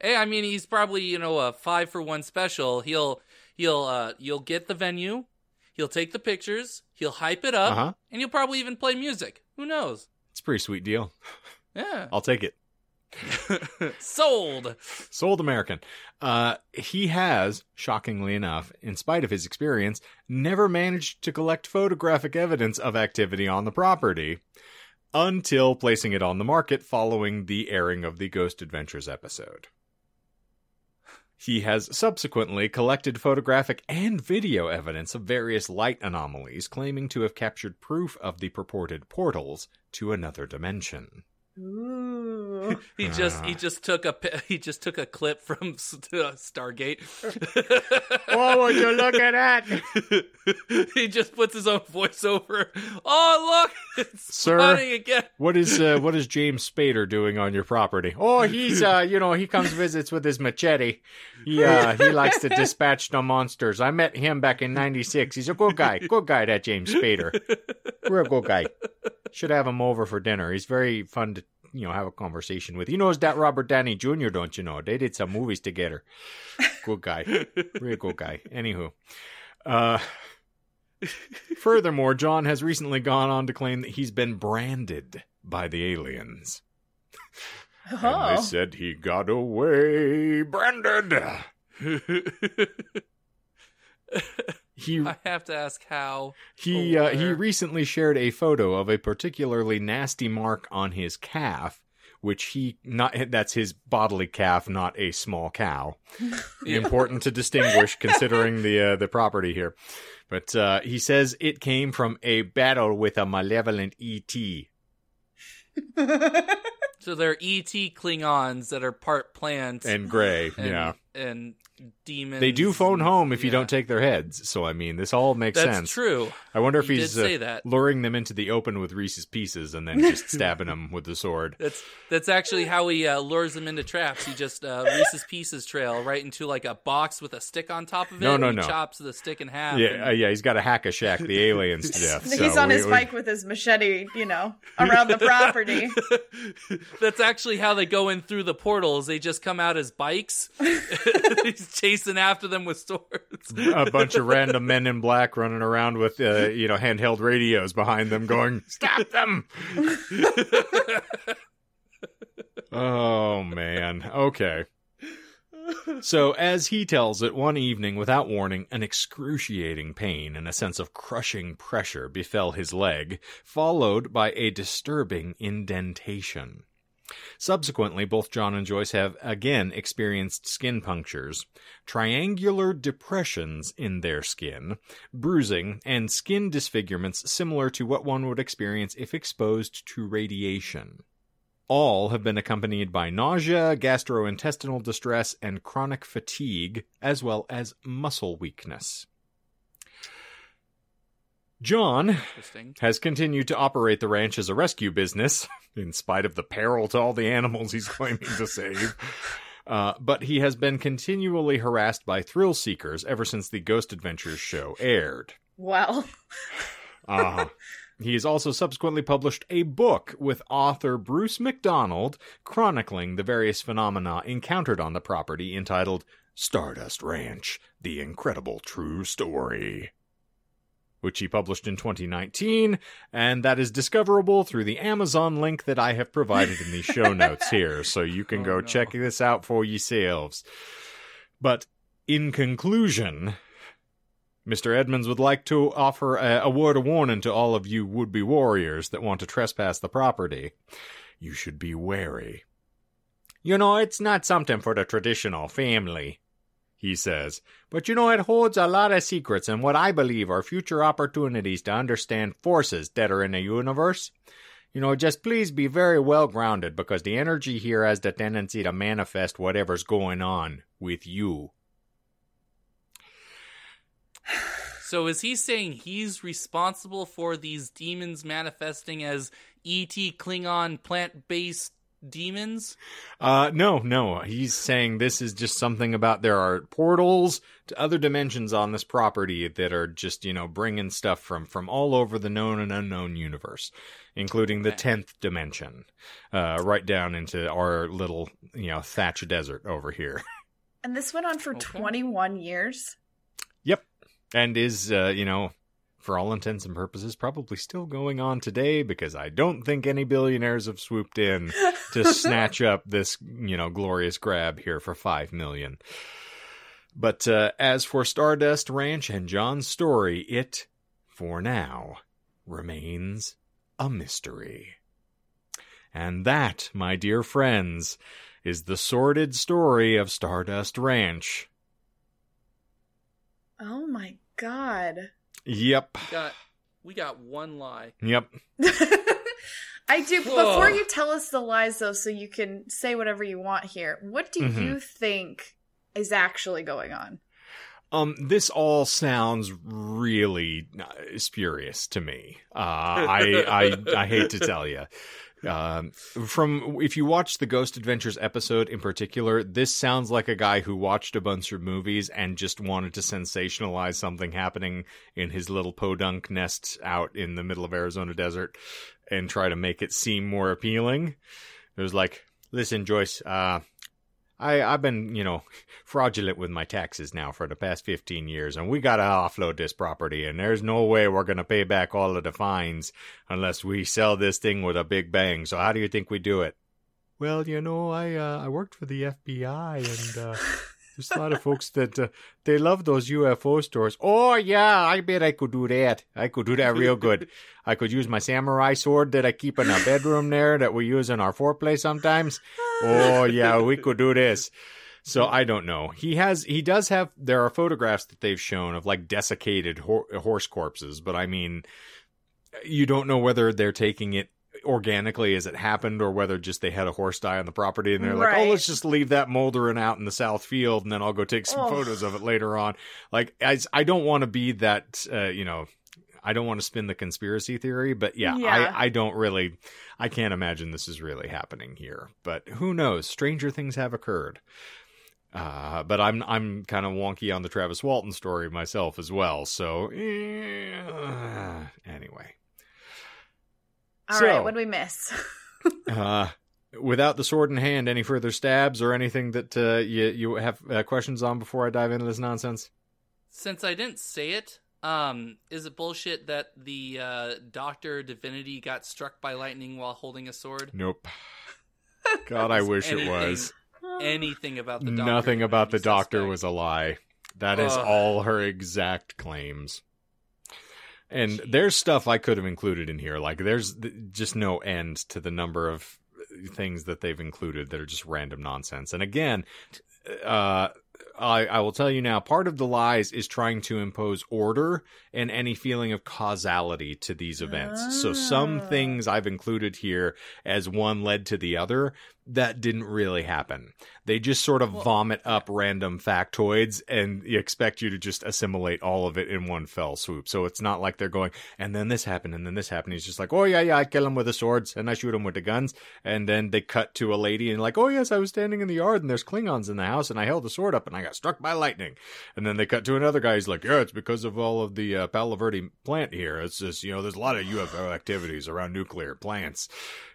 Hey, I mean, he's probably you know a five for one special. He'll he'll uh you'll get the venue, He'll take the pictures, he'll hype it up, Uh-huh. and he'll probably even play music. Who knows? It's a pretty sweet deal. Yeah. I'll take it. Sold. Sold American. Uh, he has, shockingly enough, in spite of his experience, never managed to collect photographic evidence of activity on the property until placing it on the market following the airing of the Ghost Adventures episode. He has subsequently collected photographic and video evidence of various light anomalies, claiming to have captured proof of the purported portals to another dimension. Ooh. He just he Ah. just took a he just took a clip from uh, Stargate. Oh, would you look at that? he just puts his own voice over. Oh look, it's Sir. again. What is uh, what is James Spader doing on your property? Oh, he's uh, you know, he comes visits with his machete. He uh, he likes to dispatch the monsters. I met him back in '96. He's a good guy, good guy. That James Spader, real good guy. Should have him over for dinner. He's very fun to you know have a conversation with. He knows that Robert Downey Jr. Don't you know? They did some movies together. Good guy, real good guy. Anywho, uh. Furthermore, John has recently gone on to claim that he's been branded by the aliens. And they Oh. said he got away branded. He I have to ask how. he uh, he recently shared a photo of a particularly nasty mark on his calf, which he not that's his bodily calf, not a small cow. Important to distinguish considering the uh, the property here. But uh, he says it came from a battle with a malevolent ET So they're ET Klingons that are part plant and gray. and, yeah. And demons. They do phone and- home if you don't take their heads. So I mean, this all makes That's sense. true. I wonder if You he's say uh, that. luring them into the open with Reese's Pieces and then just stabbing them with the sword. That's that's actually how he uh, lures them into traps. He just uh, Reese's Pieces trail right into like a box with a stick on top of it. No, no, and he no. chops the stick in half. Yeah, and- uh, yeah, he's got a hack a shack the aliens to death. He's so on we- his we- bike with his machete, you know, around the property. That's actually how they go in through the portals. They just come out as bikes. He's chasing after them with swords. a bunch of random men in black running around with uh, you know handheld radios behind them going stop them. Oh man. Okay. So as he tells it one evening without warning an excruciating pain and a sense of crushing pressure befell his leg followed by a disturbing indentation Subsequently, both John and Joyce have again experienced skin punctures, triangular depressions in their skin, bruising, and skin disfigurements similar to what one would experience if exposed to radiation. All have been accompanied by nausea, gastrointestinal distress, and chronic fatigue, as well as muscle weakness. John has continued to operate the ranch as a rescue business, in spite of the peril to all the animals he's claiming to save. Uh, but he has been continually harassed by thrill seekers ever since the Ghost Adventures show aired. Well, Uh, he has also subsequently published a book with author Bruce McDonald chronicling the various phenomena encountered on the property entitled Stardust Ranch The Incredible True Story which he published in 2019, and that is discoverable through the Amazon link that I have provided in the show notes here, so you can Oh, go no. check this out for yourselves. But in conclusion, Mr. Edmonds would like to offer a, a word of warning to all of you would be warriors that want to trespass the property. You should be wary. You know, it's not something for the traditional family, he says, but you know, it holds a lot of secrets and what I believe are future opportunities to understand forces that are in the universe. You know, just please be very well grounded because the energy here has the tendency to manifest whatever's going on with you. So is he saying he's responsible for these demons manifesting as ET Klingon plant based demons? Uh, no, no. He's saying this is just something about there are portals to other dimensions on this property that are just, you know, bringing stuff from, from all over the known and unknown universe, including the 10th dimension, uh, right down into our little, you know, thatch desert over here. and this went on for Okay. 21 years. Yep. And is, uh, you know, for all intents and purposes, probably still going on today because I don't think any billionaires have swooped in to snatch up this, you know, glorious grab here for five million. But uh, as for Stardust Ranch and John's story, it, for now, remains a mystery. And that, my dear friends, is the sordid story of Stardust Ranch. Oh my god. Yep. We got we got one lie. Yep. I do. Whoa. Before you tell us the lies, though, so you can say whatever you want here, what do Mhm. you think is actually going on? Um, this all sounds really uh, spurious to me. Uh, I, I, I hate to tell you. Um, from if you watch the Ghost Adventures episode in particular, this sounds like a guy who watched a bunch of movies and just wanted to sensationalize something happening in his little podunk nest out in the middle of Arizona desert and try to make it seem more appealing. It was like, listen, Joyce, uh, I, I've been, you know, fraudulent with my taxes now for the past 15 years, and we gotta offload this property, and there's no way we're gonna pay back all of the fines unless we sell this thing with a big bang. So how do you think we do it? Well, you know, I uh, I worked for the FBI, and uh, there's a lot of folks that uh, they love those UFO stories. Oh yeah, I bet I could do that. I could do that real good. I could use my samurai sword that I keep in our bedroom there that we use in our foreplay sometimes. Oh yeah, we could do this. So I don't know. He has, he does have. There are photographs that they've shown of like desiccated hor- horse corpses, but I mean, you don't know whether they're taking it organically as it happened or whether just they had a horse die on the property and they're like, oh, let's just leave that moldering out in the south field and then I'll go take some Oh. photos of it later on. Like, I, I don't want to be that, uh, you know. I don't want to spin the conspiracy theory, but yeah, Yeah. I, I don't really, I can't imagine this is really happening here. But who knows? Stranger things have occurred. Uh, but I'm I'm kind of wonky on the Travis Walton story myself as well. So eh, anyway, All So- right, what do we miss? uh, without the sword in hand, any further stabs or anything that uh, you you have uh, questions on before I dive into this nonsense? Since I didn't say it, um, is it bullshit that the uh, Doctor Divinity got struck by lightning while holding a sword? Nope. God, I wish it was. Anything about the Doctor Nothing about the Divinity doctor suspect. was a lie. That is Ugh. all her exact claims. And there's stuff I could have included in here. Like there's just no end to the number of things that they've included that are just random nonsense. And again, uh, I, I will tell you now, part of the lies is trying to impose order and any feeling of causality to these events. So some Ah. things I've included here as one led to the other that didn't really happen. They just sort of Well- vomit up random factoids and expect you to just assimilate all of it in one fell swoop. So it's not like they're going, and then this happened, and then this happened. He's just like, oh, yeah, yeah, I kill him with the swords and I shoot him with the guns. And then they cut to a lady and like, oh, yes, I was standing in the yard and there's Klingons in the house and I held the sword up and I got struck by lightning. And then they cut to another guy. He's like, yeah, it's because of all of the uh, Palo Verde plant here. It's just, you know, there's a lot of UFO activities around nuclear plants.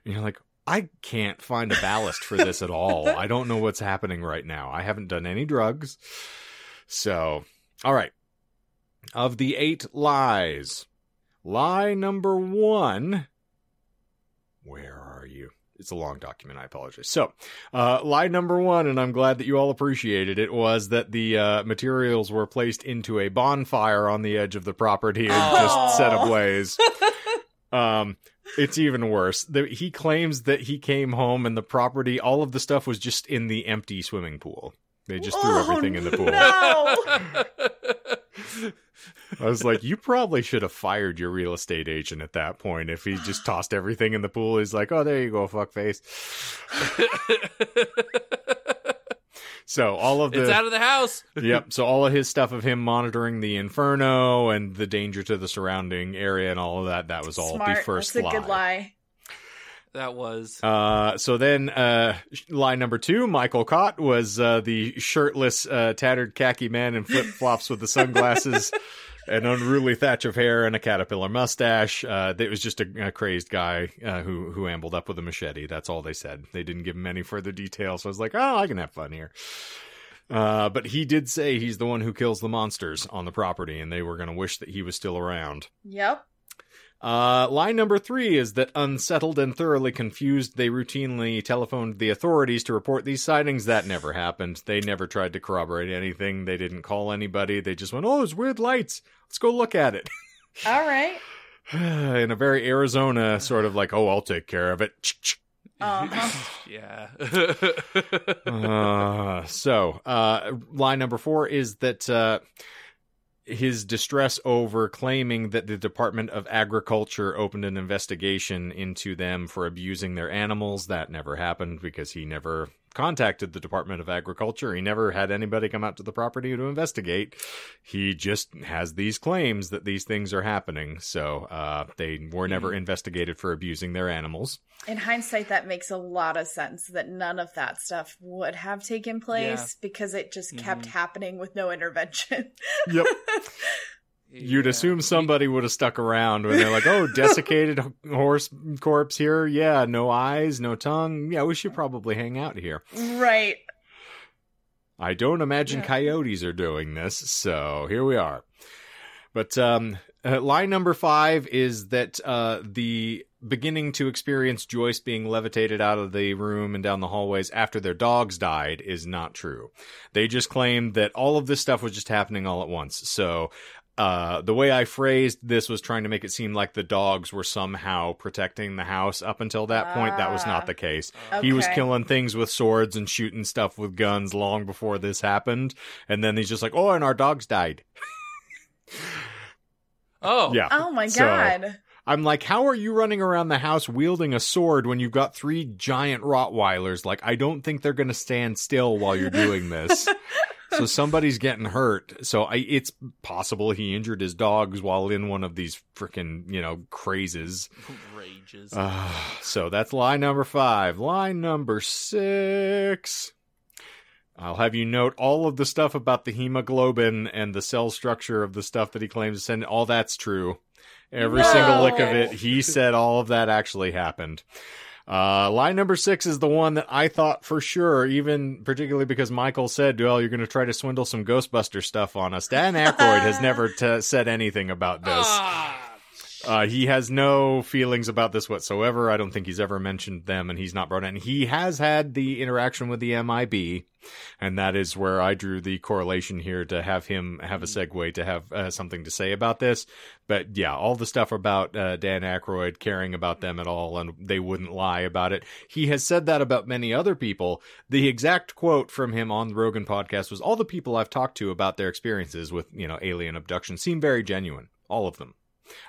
And you're like, I can't find a ballast for this at all. I don't know what's happening right now. I haven't done any drugs. So, all right. Of the eight lies, lie number one. Where are you? It's a long document. I apologize. So, uh, lie number one, and I'm glad that you all appreciated it, was that the uh, materials were placed into a bonfire on the edge of the property and just set ablaze. um, it's even worse. The, he claims that he came home and the property, all of the stuff was just in the empty swimming pool. They just threw Oh, everything in the pool. no. I was like, you probably should have fired your real estate agent at that point if he just tossed everything in the pool. He's like, oh, there you go, fuckface. So all of the it's out of the house. yep. So all of his stuff of him monitoring the inferno and the danger to the surrounding area and all of that, that was all Smart. the first That's a lie. good lie. That was. Uh, so then, uh, lie number two, Michael Cott was, uh, the shirtless, uh, tattered khaki man in flip flops with the sunglasses, an unruly thatch of hair, and a caterpillar mustache. Uh, it was just a, a crazed guy, uh, who, who ambled up with a machete. That's all they said. They didn't give him any further details. So I was like, oh, I can have fun here. Uh, but he did say he's the one who kills the monsters on the property, and they were going to wish that he was still around. Yep. Uh, line number three is that unsettled and thoroughly confused, they routinely telephoned the authorities to report these sightings. That never happened. They never tried to corroborate anything. They didn't call anybody. They just went, "Oh, there's weird lights. Let's go look at it." All right. In a very Arizona sort of like, "Oh, I'll take care of it." Uh-huh. yeah. uh, so, uh, line number four is that uh, his distress over claiming that the Department of Agriculture opened an investigation into them for abusing their animals. That never happened because he never contacted the Department of Agriculture. He never had anybody come out to the property to investigate. He just has these claims that these things are happening. So uh, they were never investigated for abusing their animals. In hindsight, that makes a lot of sense that none of that stuff would have taken place because it just kept Mhm. happening with no intervention. Yep. You'd Yeah. assume somebody would have stuck around when they're like, "Oh, desiccated horse corpse here. Yeah, no eyes, no tongue. Yeah, we should probably hang out here." right. I don't imagine Yeah. coyotes are doing this, so here we are. But um, uh, line number five is that uh, the beginning to experience Joyce being levitated out of the room and down the hallways after their dogs died is not true. They just claimed that all of this stuff was just happening all at once. So uh, the way I phrased this was trying to make it seem like the dogs were somehow protecting the house up until that point. That was Ah. not the case. He was killing things with swords and shooting stuff with guns long before this happened. And then he's just like, oh, and our dogs died. Oh. Yeah. Oh my So- god. I'm like, how are you running around the house wielding a sword when you've got three giant Rottweilers? Like, I don't think they're going to stand still while you're doing this. so somebody's getting hurt. So I, it's possible he injured his dogs while in one of these freaking, you know, crazes. Rages. Uh, so that's lie number five. Line number six. I'll have you note all of the stuff about the hemoglobin and the cell structure of the stuff that he claims to send. All that's true. Every No. single lick of it. He said all of that actually happened. Uh, line number six is the one that I thought for sure, even particularly because Michael said, well, you're going to try to swindle some Ghostbuster stuff on us. Dan Aykroyd has never t- said anything about this. Ah, Uh, he has no feelings about this whatsoever. I don't think he's ever mentioned them, and he's not brought in. He has had the interaction with the MIB, and that is where I drew the correlation here to have him have a segue to have uh, something to say about this. But yeah, all the stuff about uh, Dan Aykroyd caring about them at all, and they wouldn't lie about it. He has said that about many other people. The exact quote from him on the Rogan podcast was, "All the people I've talked to about their experiences with you know alien abduction seem very genuine. All of them."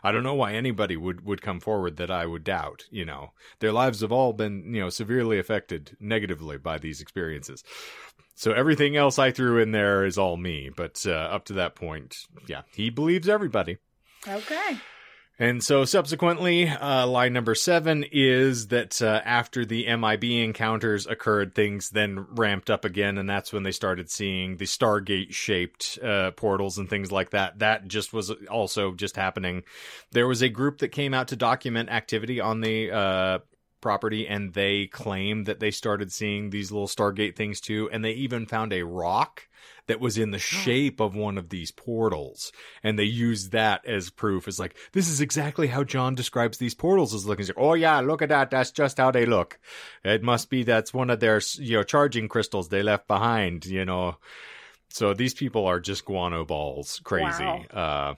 I don't know why anybody would, would come forward that I would doubt. You know, their lives have all been, you know, severely affected negatively by these experiences. So everything else I threw in there is all me. But uh, up to that point, yeah, he believes everybody. Okay. And so subsequently, uh, line number seven is that uh, after the MIB encounters occurred, things then ramped up again, and that's when they started seeing the Stargate shaped uh, portals and things like that. That just was also just happening. There was a group that came out to document activity on the uh, property, and they claimed that they started seeing these little Stargate things too, and they even found a rock that was in the shape of one of these portals. And they used that as proof. As like this is exactly how john describes these portals as looking. Like, oh yeah look at that. That's just how they look. It must be that's one of their you know charging crystals they left behind you know. So these people are just guano balls. Crazy. Wow. uh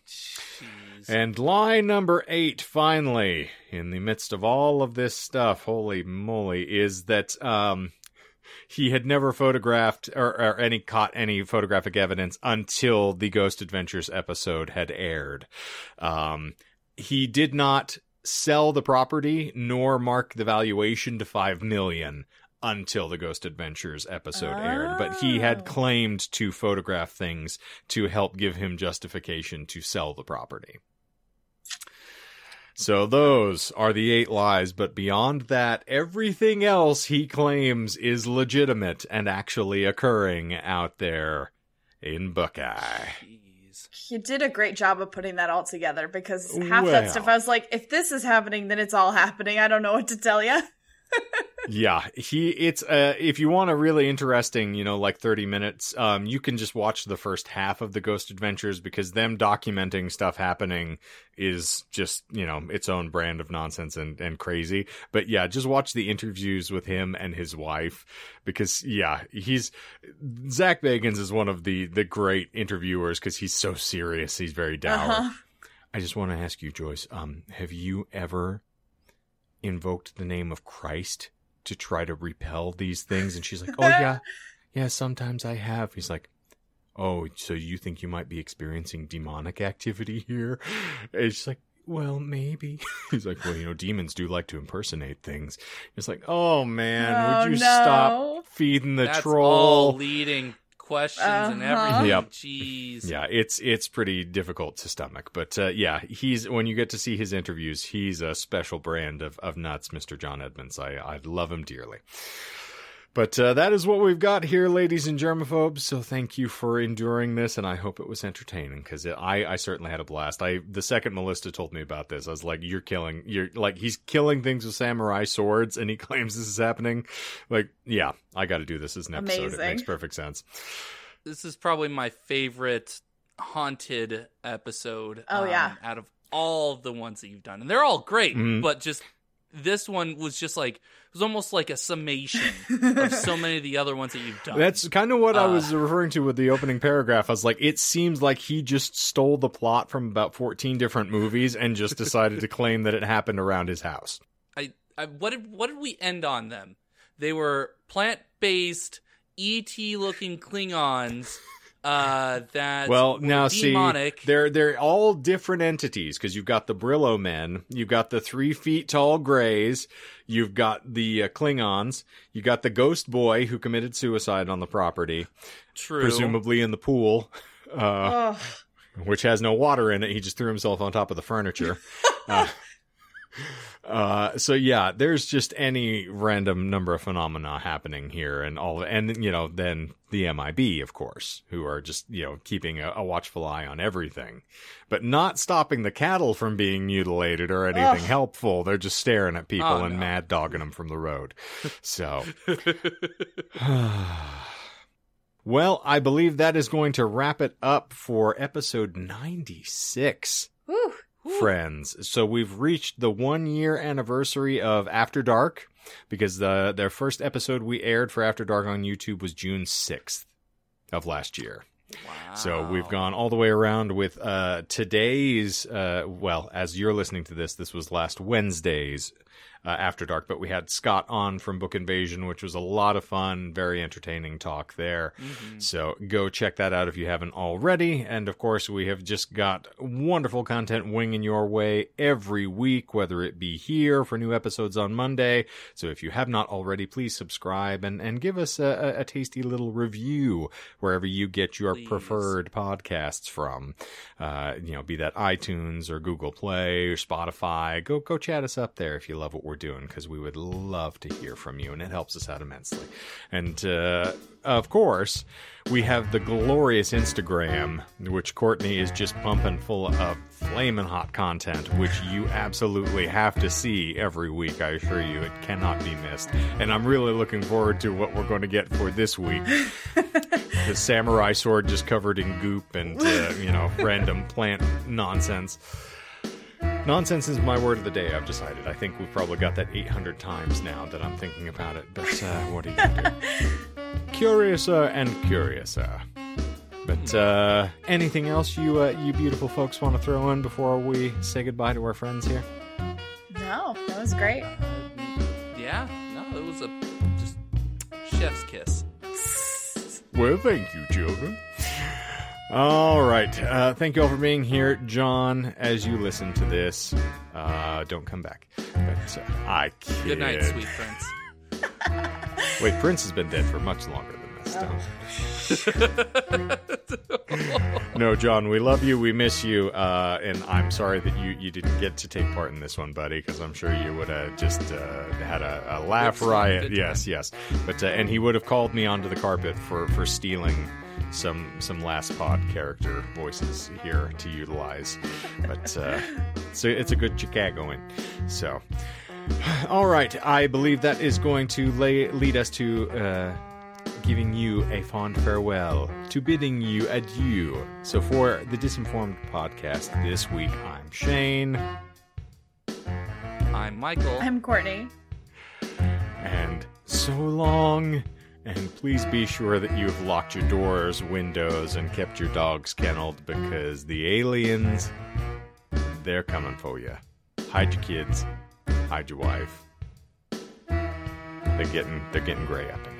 and line number eight, finally, in the midst of all of this stuff, holy moly, is that um, he had never photographed or, or any caught any photographic evidence until the Ghost Adventures episode had aired. Um, he did not sell the property nor mark the valuation to five million until the Ghost Adventures episode aired, but he had Oh. claimed to photograph things to help give him justification to sell the property. So those are the eight lies, but beyond that, everything else he claims is legitimate and actually occurring out there in Buckeye. Jeez. You did a great job of putting that all together because half Well. that stuff I was like, if this is happening, then it's all happening. I don't know what to tell you. Yeah he it's uh if you want a really interesting you know like 30 minutes um you can just watch the first half of the ghost adventures because them documenting stuff happening is just you know its own brand of nonsense and and crazy but yeah just watch the interviews with him and his wife because yeah he's zak bagans is one of the the great interviewers because he's so serious he's very dour Uh-huh. i just want to ask you joyce um have you ever invoked the name of christ to try to repel these things. And she's like oh yeah. Yeah sometimes i have. He's like oh so you think you might be experiencing demonic activity here? And she's like well maybe. He's like well you know demons do like to impersonate things. It's like oh man Oh, would you no. stop feeding the That's troll? all leading questions and Uh-huh. everything. Yep. Jeez. yeah it's it's pretty difficult to stomach but uh, yeah he's when you get to see his interviews he's a special brand of, of nuts mr john edmonds i i love him dearly but uh, that is what we've got here ladies and germaphobes so thank you for enduring this and i hope it was entertaining because i i certainly had a blast i the second melissa told me about this i was like you're killing you're like he's killing things with samurai swords and he claims this is happening like yeah i got to do this as an episode it makes perfect sense This is probably my favorite haunted episode. Oh, um, yeah. Out of all the ones that you've done, and they're all great, Mhm. but just this one was just like it was almost like a summation of so many of the other ones that you've done. That's kind of what I Uh, was referring to with the opening paragraph. I was like, it seems like he just stole the plot from about 14 different movies and just decided to claim that it happened around his house. I, I what did what did we end on them? They were plant based ET looking Klingons uh that Well, now demonic. see, they're they're all different entities because you've got the Brillo men, you've got the three feet tall Greys, you've got the uh, Klingons, you got the Ghost Boy who committed suicide on the property, True. presumably in the pool. Uh, oh, which has no water in it. He just threw himself on top of the furniture. uh, so yeah, there's just any random number of phenomena happening here, and all, and you know, then the MIB, of course, who are just you know keeping a, a watchful eye on everything, but not stopping the cattle from being mutilated or anything Ugh. helpful. They're just staring at people Oh, and no. mad dogging them from the road. So. Well, I believe that is going to wrap it up for episode 96, whew. Friends. So we've reached the one year anniversary of After Dark because the their first episode we aired for After Dark on YouTube was June 6th of last year. Wow. So we've gone all the way around with uh, today's, uh, well, as you're listening to this, this was last Wednesday's uh, After Dark, but we had Scott on from Book Invasion, which was a lot of fun, very entertaining talk there. Mhm. So go check that out if you haven't already. And of course, we have just got wonderful content winging your way every week, whether it be here for new episodes on Monday. So if you have not already, please subscribe and, and give us a, a, a tasty little review wherever you get your Please. preferred podcasts from. Uh, you know, be that iTunes or Google Play or Spotify. Go go chat us up there if you love what we're doing because we would love to hear from you and it helps us out immensely. And uh, of course, we have the glorious Instagram, which Courtney is just pumping full of flaming hot content, which you absolutely have to see every week. I assure you, it cannot be missed. And I'm really looking forward to what we're going to get for this week. the samurai sword just covered in goop and uh, you know random plant nonsense. Nonsense is my word of the day. I've decided. I think we've probably got that 800 times now that I'm thinking about it. But uh, what are you gonna do? Curiouser and curiouser. But uh, anything else you uh, you beautiful folks want to throw in before we say goodbye to our friends here? No, that was great. Uh, yeah, no, it was a just chef's kiss. Well, thank you, children. All right. Uh, thank you all for being here. John, as you listen to this, uh, don't come back. But uh, I kid. Good night, sweet prince. Wait, Prince has been dead for much longer than this. Don't. no, John, we love you. We miss you. Uh, and I'm sorry that you, you didn't get to take part in this one, buddy, because I'm sure you would have just uh, had a, a laugh riot. Yes, yes. But uh, And he would have called me onto the carpet for, for stealing some some last pod character voices here to utilize. But uh, so it's a good Chicagoan. So All right, I believe that is going to lay, lead us to uh, giving you a fond farewell, to bidding you adieu. So, for the Disinformed podcast this week, I'm Shane, I'm Michael. I'm Courtney. and so long. And please be sure that you've locked your doors, windows, and kept your dogs kenneled because the aliens, they're coming for you. Hide your kids, hide your wife. They're getting they're getting gray up in